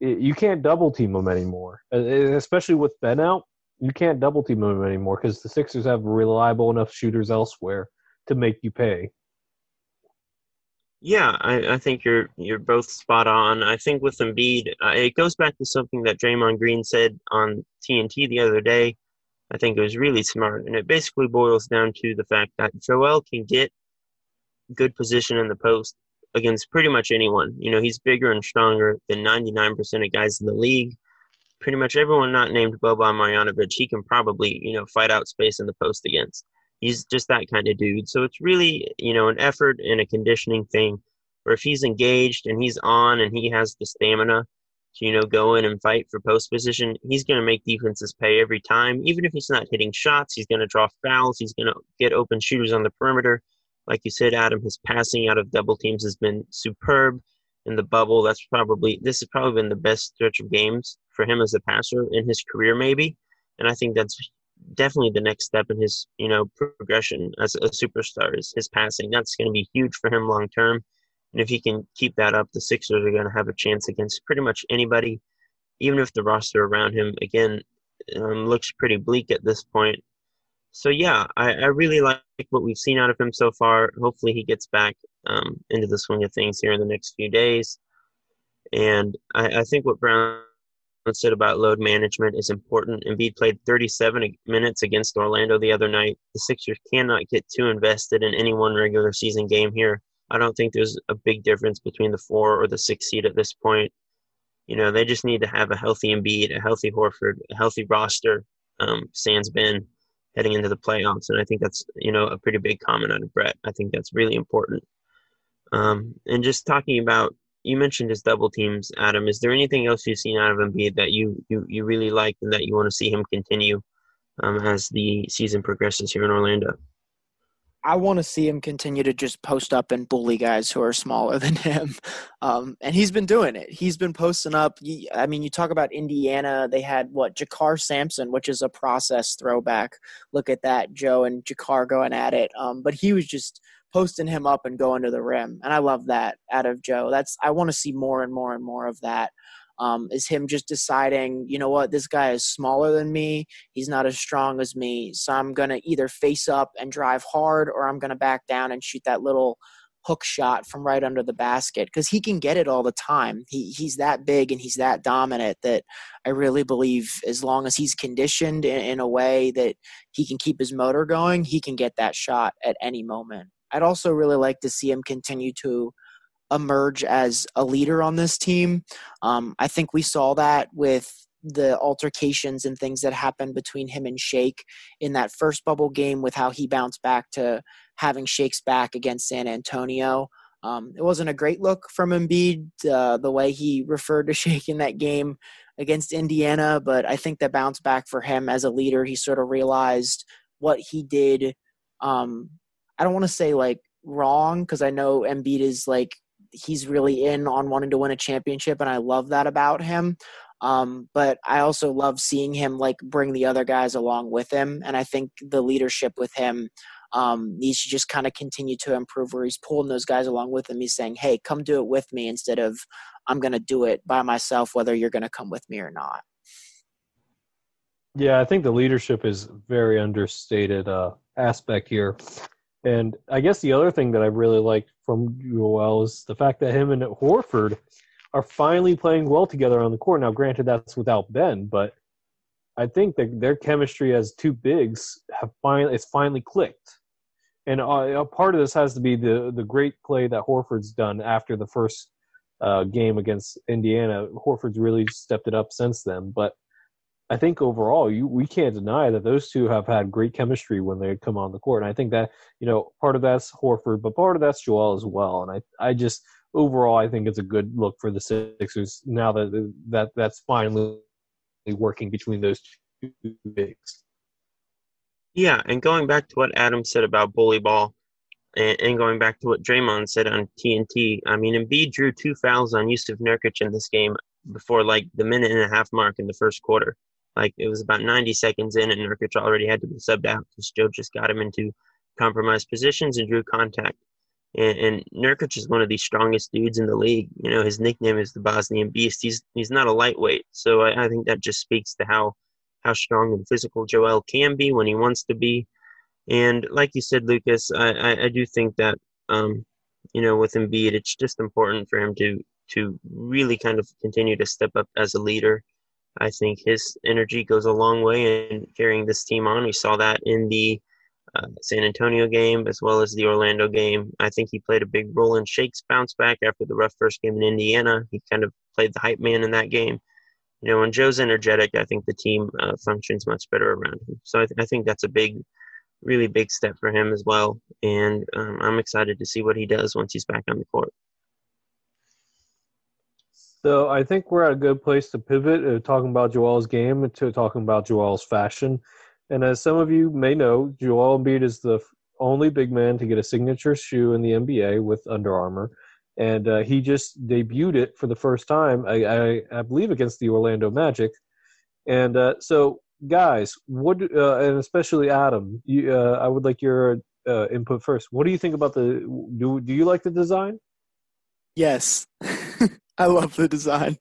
you can't double team him anymore, uh, especially with Ben out. You can't double team him anymore because the Sixers have reliable enough shooters elsewhere to make you pay. Yeah, I, I think you're you're both spot on. I think with Embiid, uh, it goes back to something that Draymond Green said on TNT the other day. I think it was really smart, and it basically boils down to the fact that Joel can get good position in the post against pretty much anyone. You know, he's bigger and stronger than 99% of guys in the league. Pretty much everyone not named Boban Marjanovic, he can probably, you know, fight out space in the post against he's just that kind of dude. So it's really, you know, an effort and a conditioning thing. Where if he's engaged and he's on and he has the stamina to, you know, go in and fight for post position, he's going to make defenses pay every time. Even if he's not hitting shots, he's going to draw fouls. He's going to get open shooters on the perimeter. Like you said, Adam, his passing out of double teams has been superb in the bubble. That's probably this has probably been the best stretch of games for him as a passer in his career, maybe. And I think that's definitely the next step in his you know progression as a superstar is his passing. That's going to be huge for him long term. And if he can keep that up, the Sixers are going to have a chance against pretty much anybody, even if the roster around him again um, looks pretty bleak at this point. So yeah, I, I, really like what we've seen out of him so far. Hopefully, he gets back um, into the swing of things here in the next few days. And I, I think what Brown said about load management is important. Embiid played 37 minutes against Orlando the other night. The Sixers cannot get too invested in any one regular season game here. I don't think there's a big difference between the four or the six seed at this point. You know, they just need to have a healthy Embiid, a healthy Horford, a healthy roster, um, sans Ben heading into the playoffs. And I think that's, you know, a pretty big comment of Brett. I think that's really important. Um, and just talking about you mentioned his double teams, Adam. Is there anything else you've seen out of Embiid that you you, you really like and that you want to see him continue um, as the season progresses here in Orlando? I want to see him continue to just post up and bully guys who are smaller than him. Um, and he's been doing it. He's been posting up. I mean, you talk about Indiana. They had what? JaKarr Sampson, which is a process throwback. Look at that, Joe and JaKarr going at it. Um, but he was just – posting him up and going to the rim. And I love that out of Joe. That's I want to see more and more and more of that. Um, is him just deciding, you know what, this guy is smaller than me. He's not as strong as me. So I'm going to either face up and drive hard or I'm going to back down and shoot that little hook shot from right under the basket because he can get it all the time. He, he's that big and he's that dominant that I really believe as long as he's conditioned in, in a way that he can keep his motor going, he can get that shot at any moment. I'd also really like to see him continue to emerge as a leader on this team. Um, I think we saw that with the altercations and things that happened between him and Shake in that first bubble game with how he bounced back to having Shake's back against San Antonio. Um, it wasn't a great look from Embiid, uh, the way he referred to Shake in that game against Indiana, but I think the bounce back for him as a leader, he sort of realized what he did um, I don't want to say like wrong because I know Embiid is like he's really in on wanting to win a championship, and I love that about him. Um, but I also love seeing him like bring the other guys along with him, and I think the leadership with him um, needs to just kind of continue to improve, where he's pulling those guys along with him. He's saying, "Hey, come do it with me," instead of "I'm going to do it by myself, whether you're going to come with me or not." Yeah, I think the leadership is very understated uh, aspect here. And I guess the other thing that I really liked from Joel is the fact that him and Horford are finally playing well together on the court. Now, granted, that's without Ben, but I think that their chemistry as two bigs have finally it's finally clicked. And a part of this has to be the the great play that Horford's done after the first uh, game against Indiana. Horford's really stepped it up since then. But I think overall, you we can't deny that those two have had great chemistry when they come on the court. And I think that you know part of that's Horford, but part of that's Joel as well. And I I just overall I think it's a good look for the Sixers now that that that's finally working between those two bigs. Yeah, and going back to what Adam said about bully ball, and, going back to what Draymond said on TNT, I mean, Embiid drew two fouls on Jusuf Nurkic in this game before like the minute and a half mark in the first quarter. Like it was about 90 seconds in, and Nurkic already had to be subbed out because Joe just got him into compromised positions and drew contact. And, and Nurkic is one of the strongest dudes in the league. You know, his nickname is the Bosnian Beast. He's he's not a lightweight, so I, I think that just speaks to how how strong and physical Joel can be when he wants to be. And like you said, Lucas, I, I, I do think that um, you know with Embiid, it's just important for him to to really kind of continue to step up as a leader. I think his energy goes a long way in carrying this team on. We saw that in the uh, San Antonio game as well as the Orlando game. I think he played a big role in Shake's bounce back after the rough first game in Indiana. He kind of played the hype man in that game. You know, when Joe's energetic, I think the team uh, functions much better around him. So I, th- I, think that's a big, really big step for him as well. And um, I'm excited to see what he does once he's back on the court. So I think we're at a good place to pivot, uh, talking about Joel's game to talking about Joel's fashion. And as some of you may know, Joel Embiid is the only big man to get a signature shoe in the NBA with Under Armour, and uh, he just debuted it for the first time, I, I, I believe, against the Orlando Magic. And uh, so, guys, what uh, and especially Adam, you, uh, I would like your uh, input first. What do you think about the? Do do you like the design? Yes. I love the design.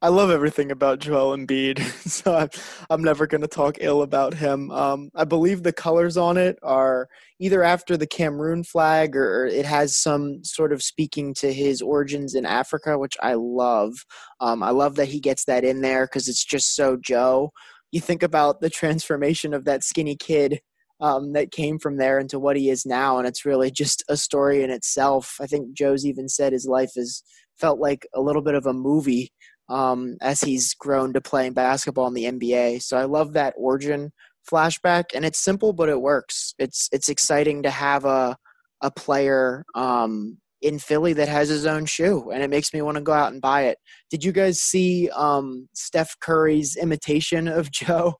I love everything about Joel Embiid, so I'm, I'm never going to talk ill about him. Um, I believe the colors on it are either after the Cameroon flag or it has some sort of speaking to his origins in Africa, which I love. Um, I love that he gets that in there because it's just so Joe. You think about the transformation of that skinny kid um, that came from there into what he is now, and it's really just a story in itself. I think Joe's even said his life is felt like a little bit of a movie um, as he's grown to playing basketball in the NBA. So I love that origin flashback, and it's simple but it works. It's it's exciting to have a a player um, in Philly that has his own shoe, and it makes me want to go out and buy it. Did you guys see um, Steph Curry's imitation of Joe,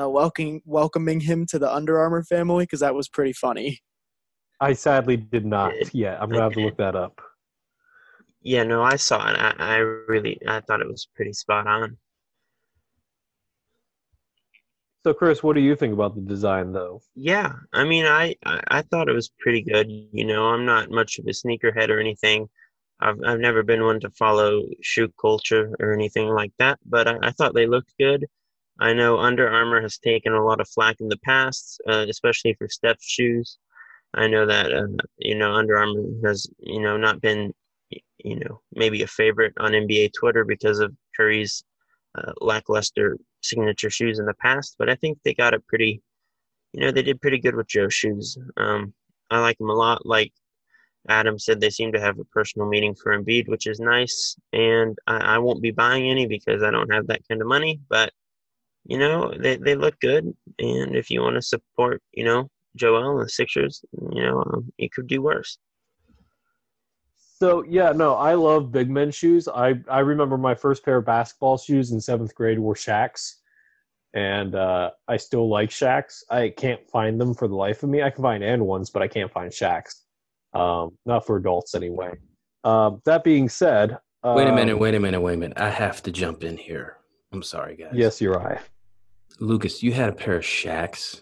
uh, welcoming welcoming him to the Under Armour family? Because that was pretty funny. I sadly did not. Yeah, I'm gonna have to look that up. Yeah, no, I saw it. I, I really, I thought it was pretty spot on. So, Chris, what do you think about the design, though? Yeah, I mean, I, I, I thought it was pretty good. You know, I'm not much of a sneakerhead or anything. I've, I've never been one to follow shoe culture or anything like that, but I, I thought they looked good. I know Under Armour has taken a lot of flack in the past, uh, especially for Steph's shoes. I know that uh, you know Under Armour has you know not been you know, maybe a favorite on NBA Twitter because of Curry's uh, lackluster signature shoes in the past. But I think they got it pretty, you know, they did pretty good with Joe's shoes. Um, I like them a lot. Like Adam said, they seem to have a personal meaning for Embiid, which is nice. And I, I won't be buying any because I don't have that kind of money. But you know, they, they look good. And if you want to support, you know, Joel and the Sixers, you know, um, it could do worse. So yeah, no, I love big men shoes. I I remember my first pair of basketball shoes in seventh grade were Shaqs, and uh, I still like Shaqs. I can't find them for the life of me. I can find and ones, but I can't find Shaqs. Um, not for adults anyway. Um, that being said, wait a minute, um, wait a minute, wait a minute. I have to jump in here. I'm sorry, guys. Yes, you're right. Lucas, you had a pair of Shaqs.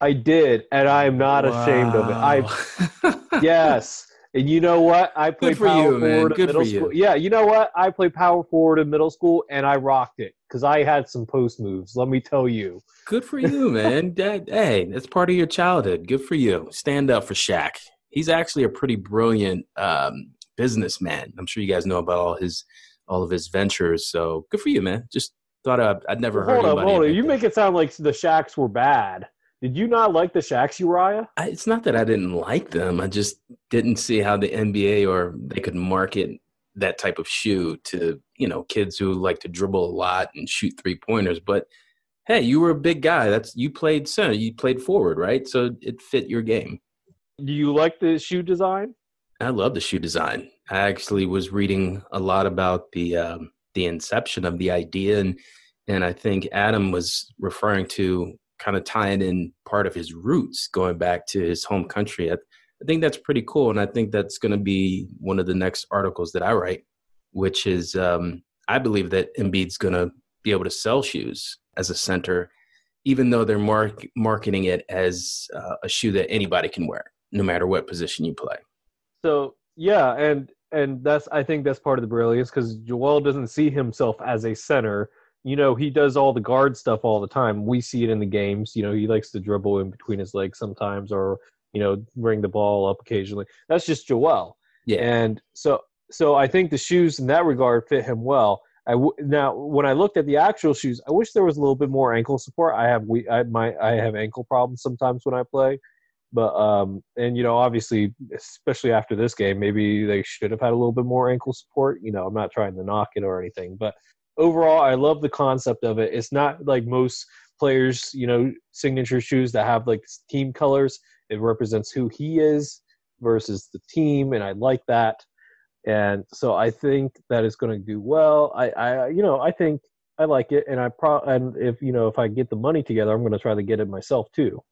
I did, and I am not wow. ashamed of it. I yes. And you know what? I played Good for power you, forward Good middle school. You. Yeah, you know what? I played power forward in middle school, and I rocked it because I had some post moves. Let me tell you. Good for you, man. that, hey, that's part of your childhood. Good for you. Stand up for Shaq. He's actually a pretty brilliant um, businessman. I'm sure you guys know about all his all of his ventures. So good for you, man. Just thought I'd, I'd never heard. Hold up, hold up. You make it sound like the Shaqs were bad. Did you not like the Shaqs, Uriah? I, it's not that I didn't like them. I just didn't see how the NBA or they could market that type of shoe to you know kids who like to dribble a lot and shoot three pointers. But hey, you were a big guy. That's you played center, you played forward, right? So it fit your game. Do you like the shoe design? I love the shoe design. I actually was reading a lot about the um, the inception of the idea, and and I think Adam was referring to kind of tying in part of his roots, going back to his home country. I, I think that's pretty cool, and I think that's going to be one of the next articles that I write, which is um, I believe that Embiid's going to be able to sell shoes as a center, even though they're mark- marketing it as uh, a shoe that anybody can wear, no matter what position you play. So yeah, and and that's I think that's part of the brilliance because Joel doesn't see himself as a center. You know, he does all the guard stuff all the time. We see it in the games. You know, he likes to dribble in between his legs sometimes, or you know, bring the ball up occasionally. That's just Joel. Yeah. And so so I think the shoes in that regard fit him well. I w- now when I looked at the actual shoes, I wish there was a little bit more ankle support. I have we I my I have ankle problems sometimes when I play, but um and you know obviously especially after this game maybe they should have had a little bit more ankle support. You know I'm not trying to knock it or anything, but overall I love the concept of it. It's not like most players you know signature shoes that have like team colors. It represents who he is versus the team, and I like that and so I think that is going to do well. I, I, you know, I think I like it, and I pro and if you know if I get the money together, I'm going to try to get it myself too.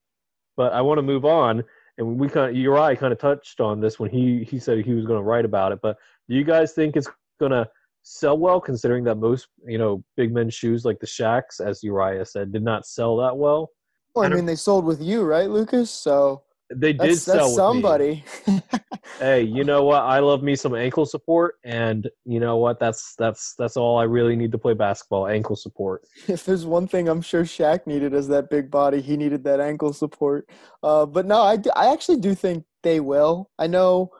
But I want to move on, and we kind of Uri kind of touched on this when he he said he was going to write about it. But do you guys think it's going to sell well, considering that most you know big men's shoes like the Shaqs, as Uriah said, did not sell that well? Well, I, I mean, they sold with you, right, Lucas? So they did that's, sell that's somebody. hey, you know what? I love me some ankle support, and you know what? That's that's that's all I really need to play basketball. Ankle support. If there's one thing I'm sure Shaq needed as that big body, he needed that ankle support. Uh, but no, I I actually do think they will. I know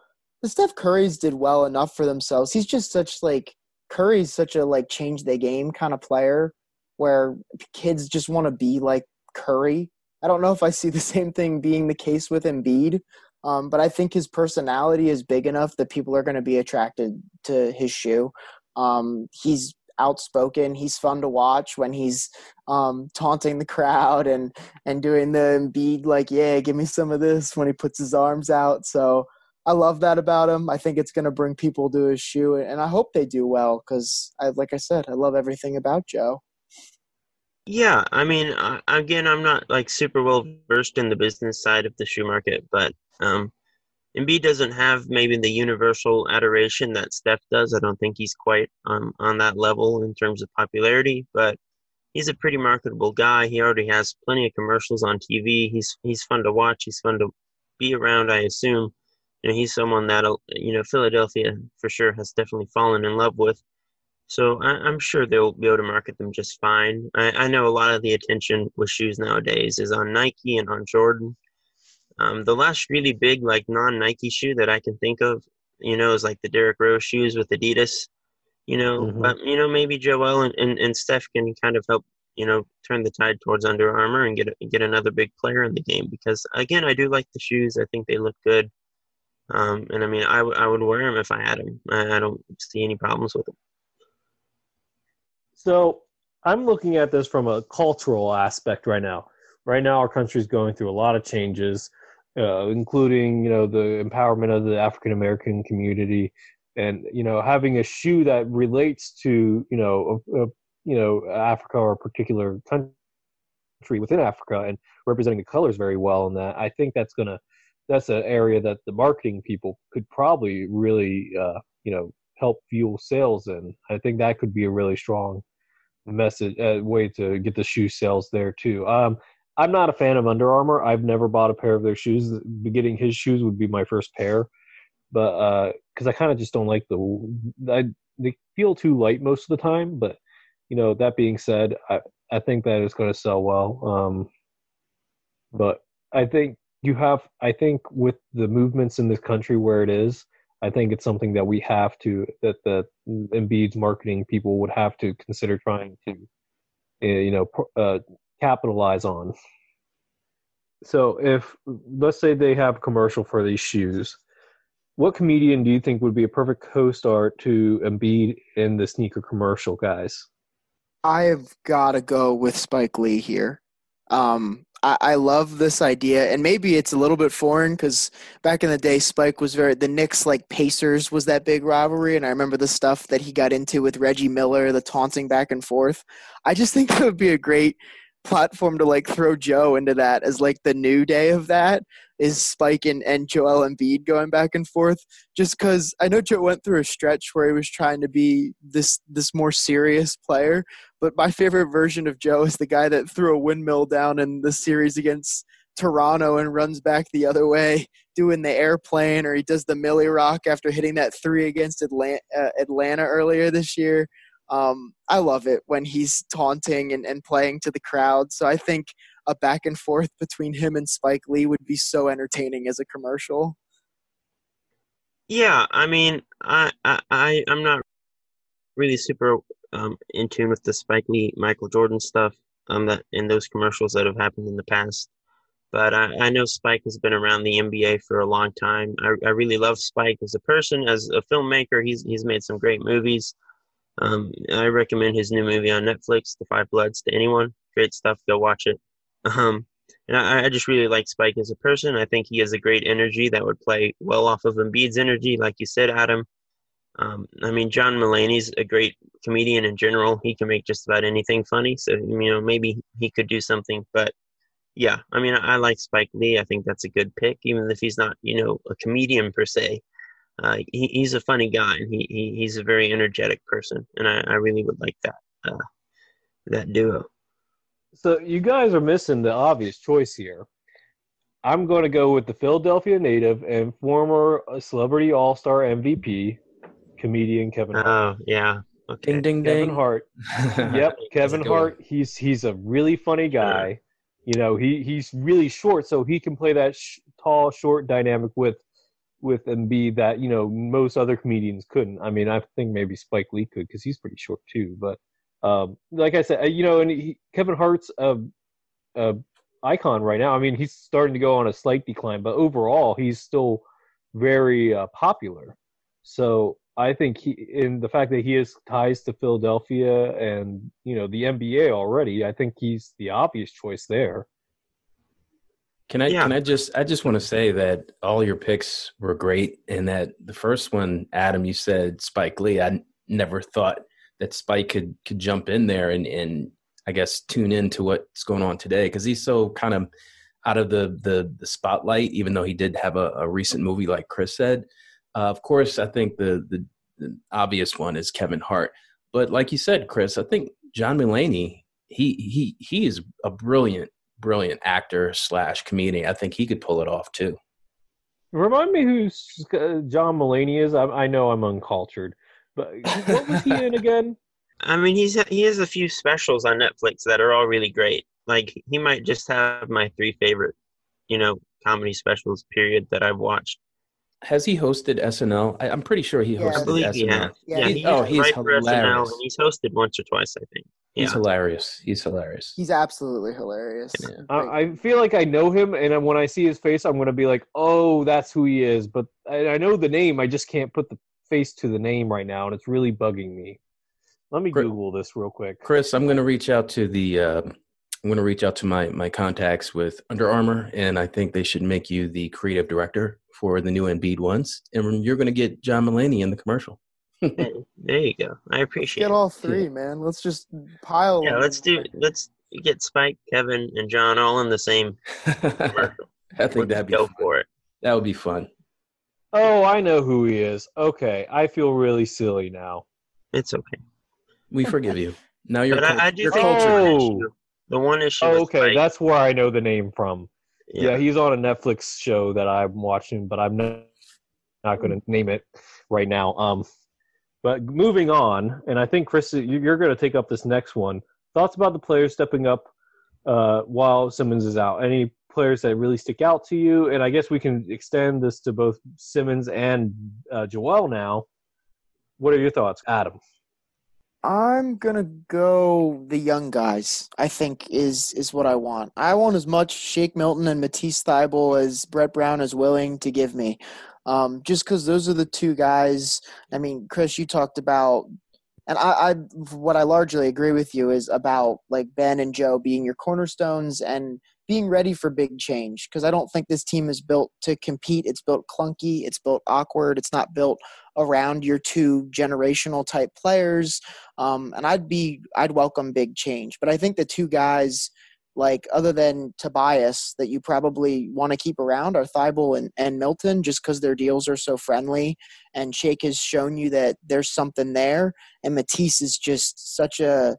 the Steph Curry's did well enough for themselves. He's just such like Curry's such a like change the game kind of player, where kids just want to be like Curry I don't know if I see the same thing being the case with Embiid, um, but I think his personality is big enough that people are going to be attracted to his shoe. Um, he's outspoken. He's fun to watch when he's um, taunting the crowd and and doing the Embiid like, yeah, give me some of this when he puts his arms out. So I love that about him. I think it's going to bring people to his shoe, and I hope they do well because, I, like I said, I love everything about Joe. Yeah, I mean, uh, again, I'm not like super well versed in the business side of the shoe market, but um, Embiid doesn't have maybe the universal adoration that Steph does. I don't think he's quite um, on that level in terms of popularity, but he's a pretty marketable guy. He already has plenty of commercials on TV. He's he's fun to watch. He's fun to be around. I assume, you know, he's someone that you know Philadelphia for sure has definitely fallen in love with. So I, am sure they'll be able to market them just fine. I, I, know a lot of the attention with shoes nowadays is on Nike and on Jordan. Um, the last really big like non-Nike shoe that I can think of, you know, is like the Derrick Rose shoes with Adidas. You know, mm-hmm. but you know maybe Joel and, and, and Steph can kind of help you know turn the tide towards Under Armour and get get another big player in the game because again I do like the shoes. I think they look good. Um, and I mean, I, w- I would wear them if I had them. I, I don't see any problems with them. So I'm looking at this from a cultural aspect right now. Right now, our country is going through a lot of changes, uh, including you know the empowerment of the African American community, and you know having a shoe that relates to you know a, a, you know Africa or a particular country within Africa and representing the colors very well in that. I think that's gonna that's an area that the marketing people could probably really uh, you know help fuel sales in. I think that could be a really strong message uh, way to get the shoe sales there too. Um, I'm not a fan of Under Armour. I've never bought a pair of their shoes. Getting his shoes would be my first pair, but because uh, I kind of just don't like the I, they feel too light most of the time. But you know, that being said, I I think that it's going to sell well. Um, but I think you have I think with the movements in this country where it is, I think it's something that we have to that the Embiid's marketing people would have to consider trying to, eh, you know, uh, capitalize on. So if let's say they have commercial for these shoes, what comedian do you think would be a perfect co-star to Embiid in the sneaker commercial, guys? I have got to go with Spike Lee here. Um, I, I love this idea, and maybe it's a little bit foreign because back in the day, Spike was very the Knicks like Pacers was that big rivalry, and I remember the stuff that he got into with Reggie Miller, the taunting back and forth. I just think that would be a great platform to like throw Joe into that as like the new day of that is Spike and, and Joel Embiid going back and forth. Just because I know Joe went through a stretch where he was trying to be this this more serious player, but my favorite version of Joe is the guy that threw a windmill down in the series against Toronto and runs back the other way doing the airplane, or he does the Milly Rock after hitting that three against Atlanta, uh, Atlanta earlier this year. Um, I love it when he's taunting and, and playing to the crowd. So I think a back and forth between him and Spike Lee would be so entertaining as a commercial. Yeah, I mean, I I, I I'm not really super um, in tune with the Spike Lee, Michael Jordan stuff um, that in those commercials that have happened in the past. But I, I know Spike has been around the NBA for a long time. I, I really love Spike as a person, as a filmmaker. He's he's made some great movies. Um, I recommend his new movie on Netflix, The Five Bloods, to anyone. Great stuff. Go watch it. Um, and I, I, just really like Spike as a person. I think he has a great energy that would play well off of Embiid's energy, like you said, Adam. Um, I mean, John Mulaney's a great comedian in general. He can make just about anything funny. So you know, maybe he could do something. But yeah, I mean, I, I like Spike Lee. I think that's a good pick, even if he's not, you know, a comedian per se. Uh, he, he's a funny guy, and he, he he's a very energetic person, and I, I really would like that uh, that duo. So you guys are missing the obvious choice here. I'm going to go with the Philadelphia native and former celebrity All Star MVP, comedian Kevin Hart. Oh yeah. Okay. Ding ding Kevin ding. Hart. Yep, Kevin good one. Hart. He's he's a really funny guy. You know, he he's really short, so he can play that sh- tall, short dynamic with with Embiid that you know most other comedians couldn't. I mean, I think maybe Spike Lee could because he's pretty short too. But um, like I said, uh, you know, and he, Kevin Hart's a, a icon right now. I mean, he's starting to go on a slight decline, but overall, he's still very uh, popular. So I think he, in the fact that he has ties to Philadelphia and you know the NBA already, I think he's the obvious choice there. Can I Yeah. can I just I just want to say that all your picks were great and that the first one, Adam, you said Spike Lee. I n- never thought that Spike could could jump in there and and I guess tune into what's going on today because he's so kind of out of the the, the spotlight, even though he did have a, a recent movie like Chris said. Uh, of course, I think the, the the obvious one is Kevin Hart, but like you said, Chris, I think John Mulaney. He he he is a brilliant brilliant actor slash comedian. I think he could pull it off too. Remind me who John Mulaney is. I, I know I'm uncultured, but what was he in again? I mean, he's he has a few specials on Netflix that are all really great. Like he might just have my three favorite, you know, comedy specials. Period that I've watched. Has he hosted SNL? I, I'm pretty sure he Yeah. I believe SNL. he has. Yeah, Yeah, he- he oh, he's write for SNL, hilarious. and he's hosted once or twice, I think. Yeah. He's hilarious. He's hilarious. He's absolutely hilarious. Yeah. I, I feel like I know him, and when I see his face, I'm gonna be like, "Oh, that's who he is." But I, I know the name. I just can't put the face to the name right now, and it's really bugging me. Let me Great. Google this real quick. Chris, I'm going to reach out to the. Uh, I'm going to reach out to my my contacts with Under Armour, and I think they should make you the creative director for the new Embiid ones, and you're going to get John Mulaney in the commercial. There you go. I appreciate Get all three, man. Let's just pile. Yeah, let's do. Let's get Spike, Kevin, and John all in the same commercial. I think Let's that'd be go fun. for it. that would be fun. Oh, I know who he is. Okay, I feel really silly now. It's okay. We forgive you. Now you're But cult- I, I do you're think cultured. the one Oh. issue, the one issue. Oh, okay, Spike- that's where I know the name from. Yeah. yeah. he's on a Netflix show that I'm watching, but I'm not not going to name it right now. Um, but moving on, and I think Chris, you- you're going to take up this next one. Thoughts about the players stepping up uh, while Simmons is out? Any players that really stick out to you? And I guess we can extend this to both Simmons and uh, Joel now. What are your thoughts, Adam? I'm gonna go the young guys. I think is is what I want. I want as much Shake Milton and Matisse Thybulle as Brett Brown is willing to give me. Um, just because those are the two guys. I mean, Chris, you talked about and I, I what I largely agree with you is about like Ben and Joe being your cornerstones and being ready for big change because I don't think this team is built to compete. It's built clunky, it's built awkward, it's not built around your two generational type players. Um, and I'd be I'd welcome big change, but I think the two guys like other than Tobias that you probably want to keep around are Thybulle and, and Milton just because their deals are so friendly and Shake has shown you that there's something there and Matisse is just such a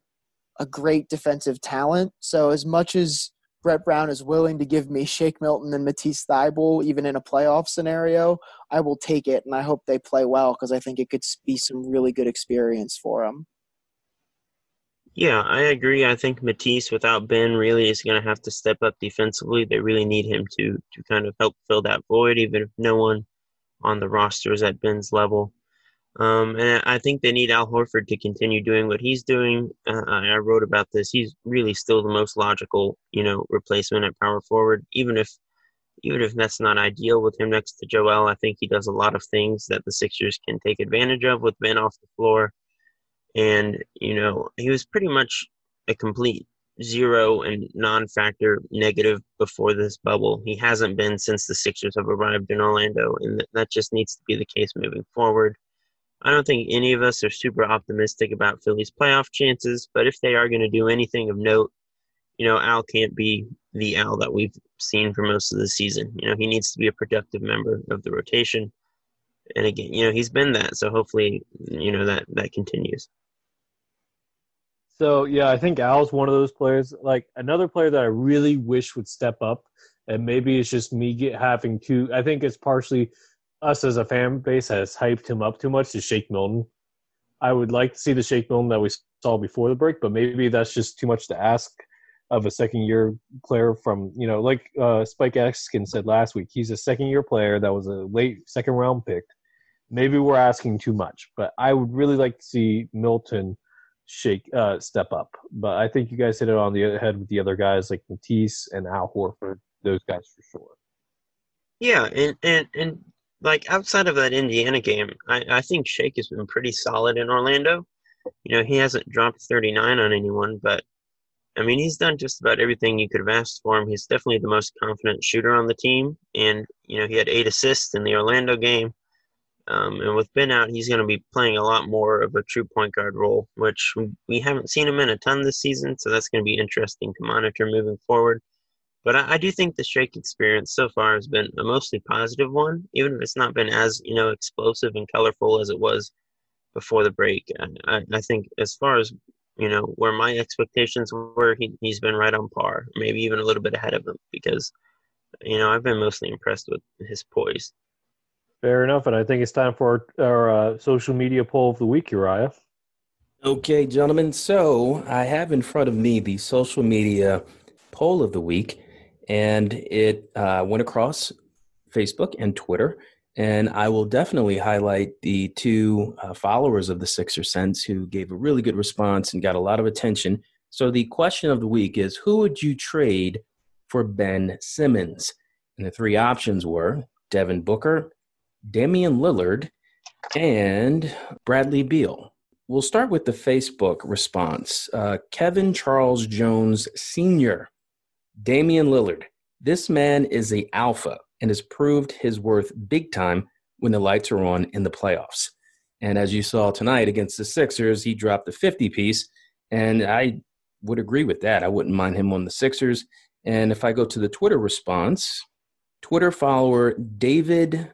a great defensive talent. So as much as Brett Brown is willing to give me Shake Milton and Matisse Thybulle even in a playoff scenario, I will take it and I hope they play well because I think it could be some really good experience for them. Yeah, I agree. I think Matisse without Ben really is going to have to step up defensively. They really need him to to kind of help fill that void, even if no one on the roster is at Ben's level. Um, and I think they need Al Horford to continue doing what he's doing. Uh, I wrote about this. He's really still the most logical, you know, replacement at power forward. Even if, even if that's not ideal with him next to Joel, I think he does a lot of things that the Sixers can take advantage of with Ben off the floor and you know he was pretty much a complete zero and non-factor negative before this bubble. He hasn't been since the Sixers have arrived in Orlando, and that just needs to be the case moving forward. I don't think any of us are super optimistic about Philly's playoff chances, but if they are going to do anything of note, you know, Al can't be the Al that we've seen for most of the season. You know, he needs to be a productive member of the rotation. And again, you know, he's been that, so hopefully, you know, that that continues. So yeah, I think Al's one of those players. Like another player that I really wish would step up, and maybe it's just me get having to. I think it's partially us as a fan base has hyped him up too much to Shake Milton. I would like to see the Shake Milton that we saw before the break, but maybe that's just too much to ask of a second year player from you know like uh, Spike Eskin said last week. He's a second year player that was a late second round pick. Maybe we're asking too much, but I would really like to see Milton shake uh, step up. But I think you guys hit it on the head with the other guys like Matisse and Al Horford. Those guys for sure. Yeah, and and and like outside of that Indiana game, I I think Shake has been pretty solid in Orlando. You know, he hasn't dropped 39 on anyone, but I mean, he's done just about everything you could have asked for him. He's definitely the most confident shooter on the team, and you know, he had eight assists in the Orlando game. Um, and with Ben out, he's going to be playing a lot more of a true point guard role, which we haven't seen him in a ton this season. So that's going to be interesting to monitor moving forward. But I, I do think the Shake experience so far has been a mostly positive one, even if it's not been as you know explosive and colorful as it was before the break. I, I think as far as you know where my expectations were, he, he's been right on par, maybe even a little bit ahead of them because you know I've been mostly impressed with his poise. Fair enough, and I think it's time for our, our uh, social media poll of the week, Uriah. Okay, gentlemen. So I have in front of me the social media poll of the week, and it uh, went across Facebook and Twitter. And I will definitely highlight the two uh, followers of the Sixer Sense who gave a really good response and got a lot of attention. So the question of the week is Who would you trade for Ben Simmons? And the three options were Devin Booker, Damian Lillard, and Bradley Beal. We'll start with the Facebook response. Uh, Kevin Charles Jones Sr., Damian Lillard. This man is the alpha and has proved his worth big time when the lights are on in the playoffs. And as you saw tonight against the Sixers, he dropped the 50 piece. And I would agree with that. I wouldn't mind him on the Sixers. And if I go to the Twitter response, Twitter follower David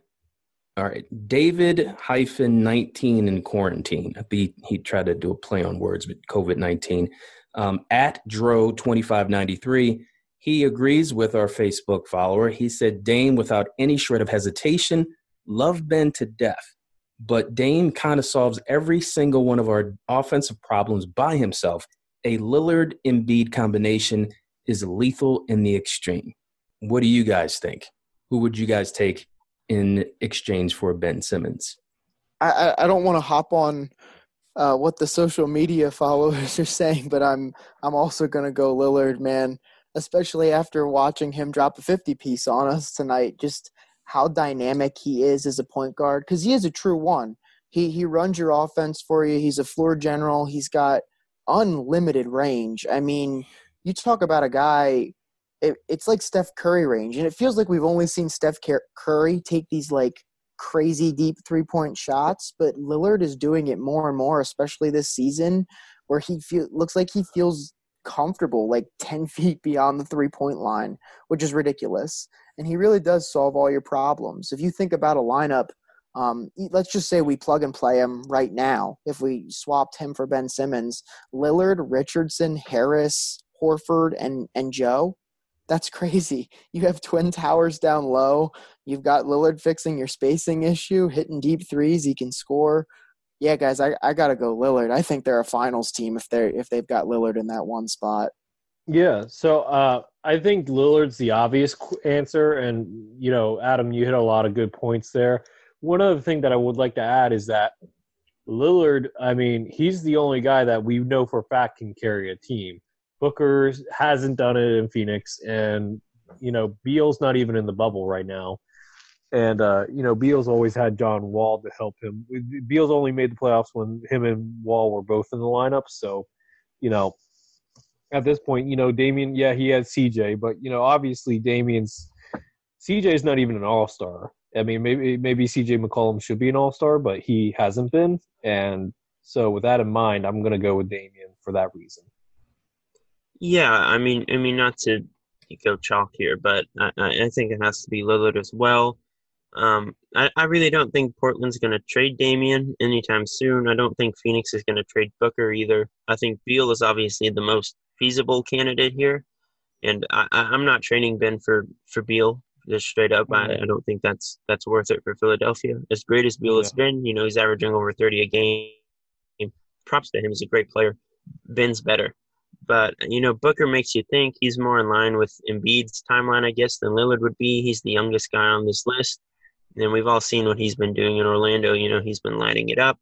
all right, David hyphen nineteen in quarantine. He he tried to do a play on words, but COVID nineteen. Um, at Dro twenty five ninety three. He agrees with our Facebook follower. He said Dame, without any shred of hesitation, love Ben to death, but Dame kind of solves every single one of our offensive problems by himself. A Lillard Embiid combination is lethal in the extreme. What do you guys think? Who would you guys take in exchange for Ben Simmons. I, I don't want to hop on uh, what the social media followers are saying, but I'm I'm also gonna go Lillard, man. Especially after watching him drop a 50 piece on us tonight, just how dynamic he is as a point guard, because he is a true one. He he runs your offense for you. He's a floor general. He's got unlimited range. I mean, you talk about a guy. It, it's like Steph Curry range, and it feels like we've only seen Steph Curry take these like crazy deep three point shots, but Lillard is doing it more and more, especially this season, where he feel looks like he feels comfortable like 10 feet beyond the three point line, which is ridiculous. And he really does solve all your problems. If you think about a lineup um, let's just say we plug and play him right now. If we swapped him for Ben Simmons, Lillard, Richardson, Harris, Horford, and and Joe, that's crazy. You have twin towers down low. You've got Lillard fixing your spacing issue, hitting deep threes. He can score. Yeah, guys, I, I gotta go Lillard. I think they're a finals team if they're if they've got Lillard in that one spot. Yeah, so uh, I think Lillard's the obvious answer, and you know, Adam, you hit a lot of good points there one other thing that I would like to add is that Lillard, I mean, he's the only guy that we know for fact can carry a team. Booker hasn't done it in Phoenix, and you know, Beal's not even in the bubble right now. And uh, you know, Beal's always had John Wall to help him. Beal's only made the playoffs when him and Wall were both in the lineup. So, you know, at this point, you know, Damian, yeah, he has CJ, but you know, obviously Damian's CJ is not even an all star. I mean, maybe maybe CJ McCollum should be an All Star, but he hasn't been. And so, with that in mind, I'm going to go with Damian for that reason. Yeah, I mean, I mean, not to go chalk here, but I, I think it has to be Lillard as well. Um, I, I really don't think Portland's going to trade Damian anytime soon. I don't think Phoenix is going to trade Booker either. I think Beal is obviously the most feasible candidate here, and I, I'm not trading Ben for for Beal just straight up. I, I don't think that's that's worth it for Philadelphia. As great as Beal yeah. has been, you know, he's averaging over 30 a game. Props to him. He's a great player. Ben's better. But, you know, Booker makes you think he's more in line with Embiid's timeline, I guess, than Lillard would be. He's the youngest guy on this list. And we've all seen what he's been doing in Orlando. You know, he's been lighting it up.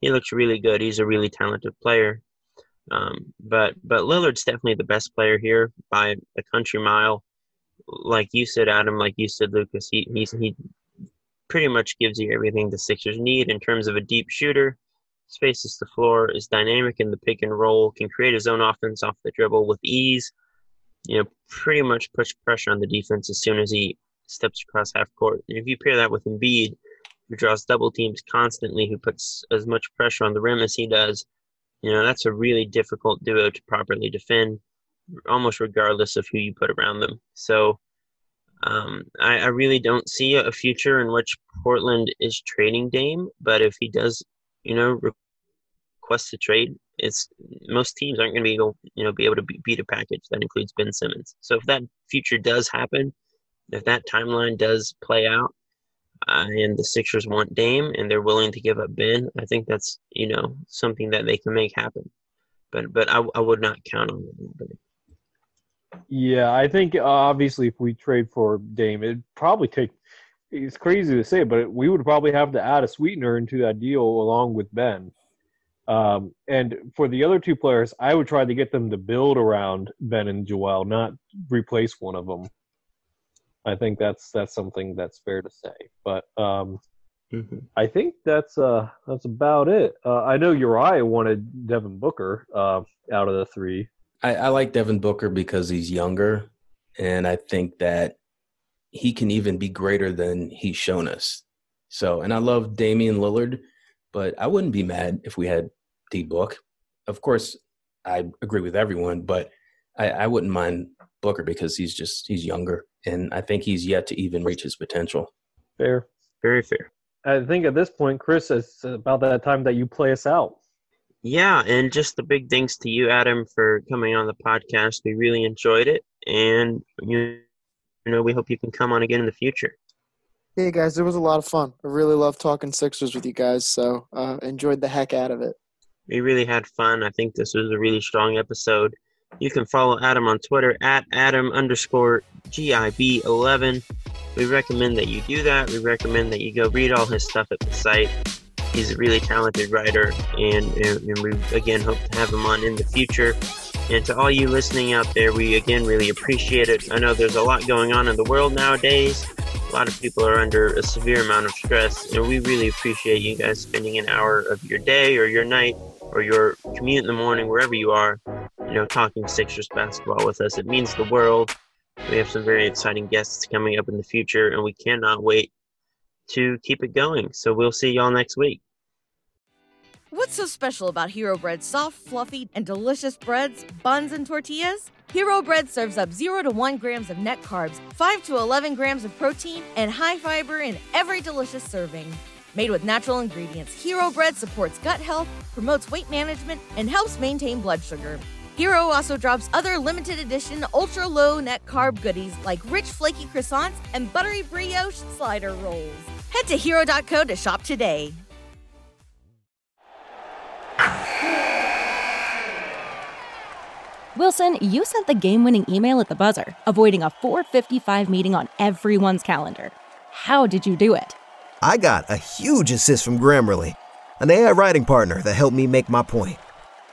He looks really good. He's a really talented player. Um, but but Lillard's definitely the best player here by a country mile like you said, Adam, like you said, Lucas, he he's, he pretty much gives you everything the Sixers need in terms of a deep shooter, spaces the floor, is dynamic in the pick and roll, can create his own offense off the dribble with ease. You know, pretty much push pressure on the defense as soon as he steps across half court. And if you pair that with Embiid, who draws double teams constantly, who puts as much pressure on the rim as he does, you know, that's a really difficult duo to properly defend almost regardless of who you put around them. So um, I, I, really don't see a future in which Portland is trading Dame. But if he does, you know, request a trade, it's most teams aren't going to be able, you know, be able to beat a package that includes Ben Simmons. So if that future does happen, if that timeline does play out, uh, and the Sixers want Dame and they're willing to give up Ben, I think that's you know something that they can make happen. But but I, I would not count on it. Yeah, I think uh, obviously if we trade for Dame, it'd probably take. It's crazy to say, but we would probably have to add a sweetener into that deal along with Ben. Um, and for the other two players, I would try to get them to build around Ben and Joel, not replace one of them. I think that's that's something that's fair to say. But um, mm-hmm. I think that's uh, that's about it. Uh, I know Uriah wanted Devin Booker uh, out of the three. I, I like Devin Booker because he's younger, and I think that he can even be greater than he's shown us. So, and I love Damian Lillard, but I wouldn't be mad if we had D Book. Of course, I agree with everyone, but I, I wouldn't mind Booker because he's just he's younger, and I think he's yet to even reach his potential. Fair, very fair. I think at this point, Chris, it's about that time that you play us out. Yeah, and just the big thanks to you, Adam, for coming on the podcast. We really enjoyed it, and you, you know, we hope you can come on again in the future. Hey guys, it was a lot of fun. I really love talking Sixers with you guys, so uh, enjoyed the heck out of it. We really had fun. I think this was a really strong episode. You can follow Adam on Twitter at Adam underscore GIB11. We recommend that you do that. We recommend that you go read all his stuff at the site he's a really talented writer, and, and we again hope to have him on in the future. And to all you listening out there, we again really appreciate it. I know there's a lot going on in the world nowadays, A lot of people are under a severe amount of stress, and we really appreciate you guys spending an hour of your day or your night or your commute in the morning, wherever you are, you know, talking Sixers basketball with us. It means the world. We have some very exciting guests coming up in the future, and we cannot wait to keep it going. So we'll see y'all next week. What's so special about Hero Bread's soft, fluffy, and delicious breads, buns, and tortillas? Hero Bread serves up 0 to 1 grams of net carbs, 5 to 11 grams of protein, and high fiber in every delicious serving. Made with natural ingredients, Hero Bread supports gut health, promotes weight management, and helps maintain blood sugar. Hero also drops other limited edition ultra low net carb goodies like rich flaky croissants and buttery brioche slider rolls. Head to hero.co to shop today. Wilson, you sent the game winning email at the buzzer, avoiding a 455 meeting on everyone's calendar. How did you do it? I got a huge assist from Grammarly, an AI writing partner that helped me make my point.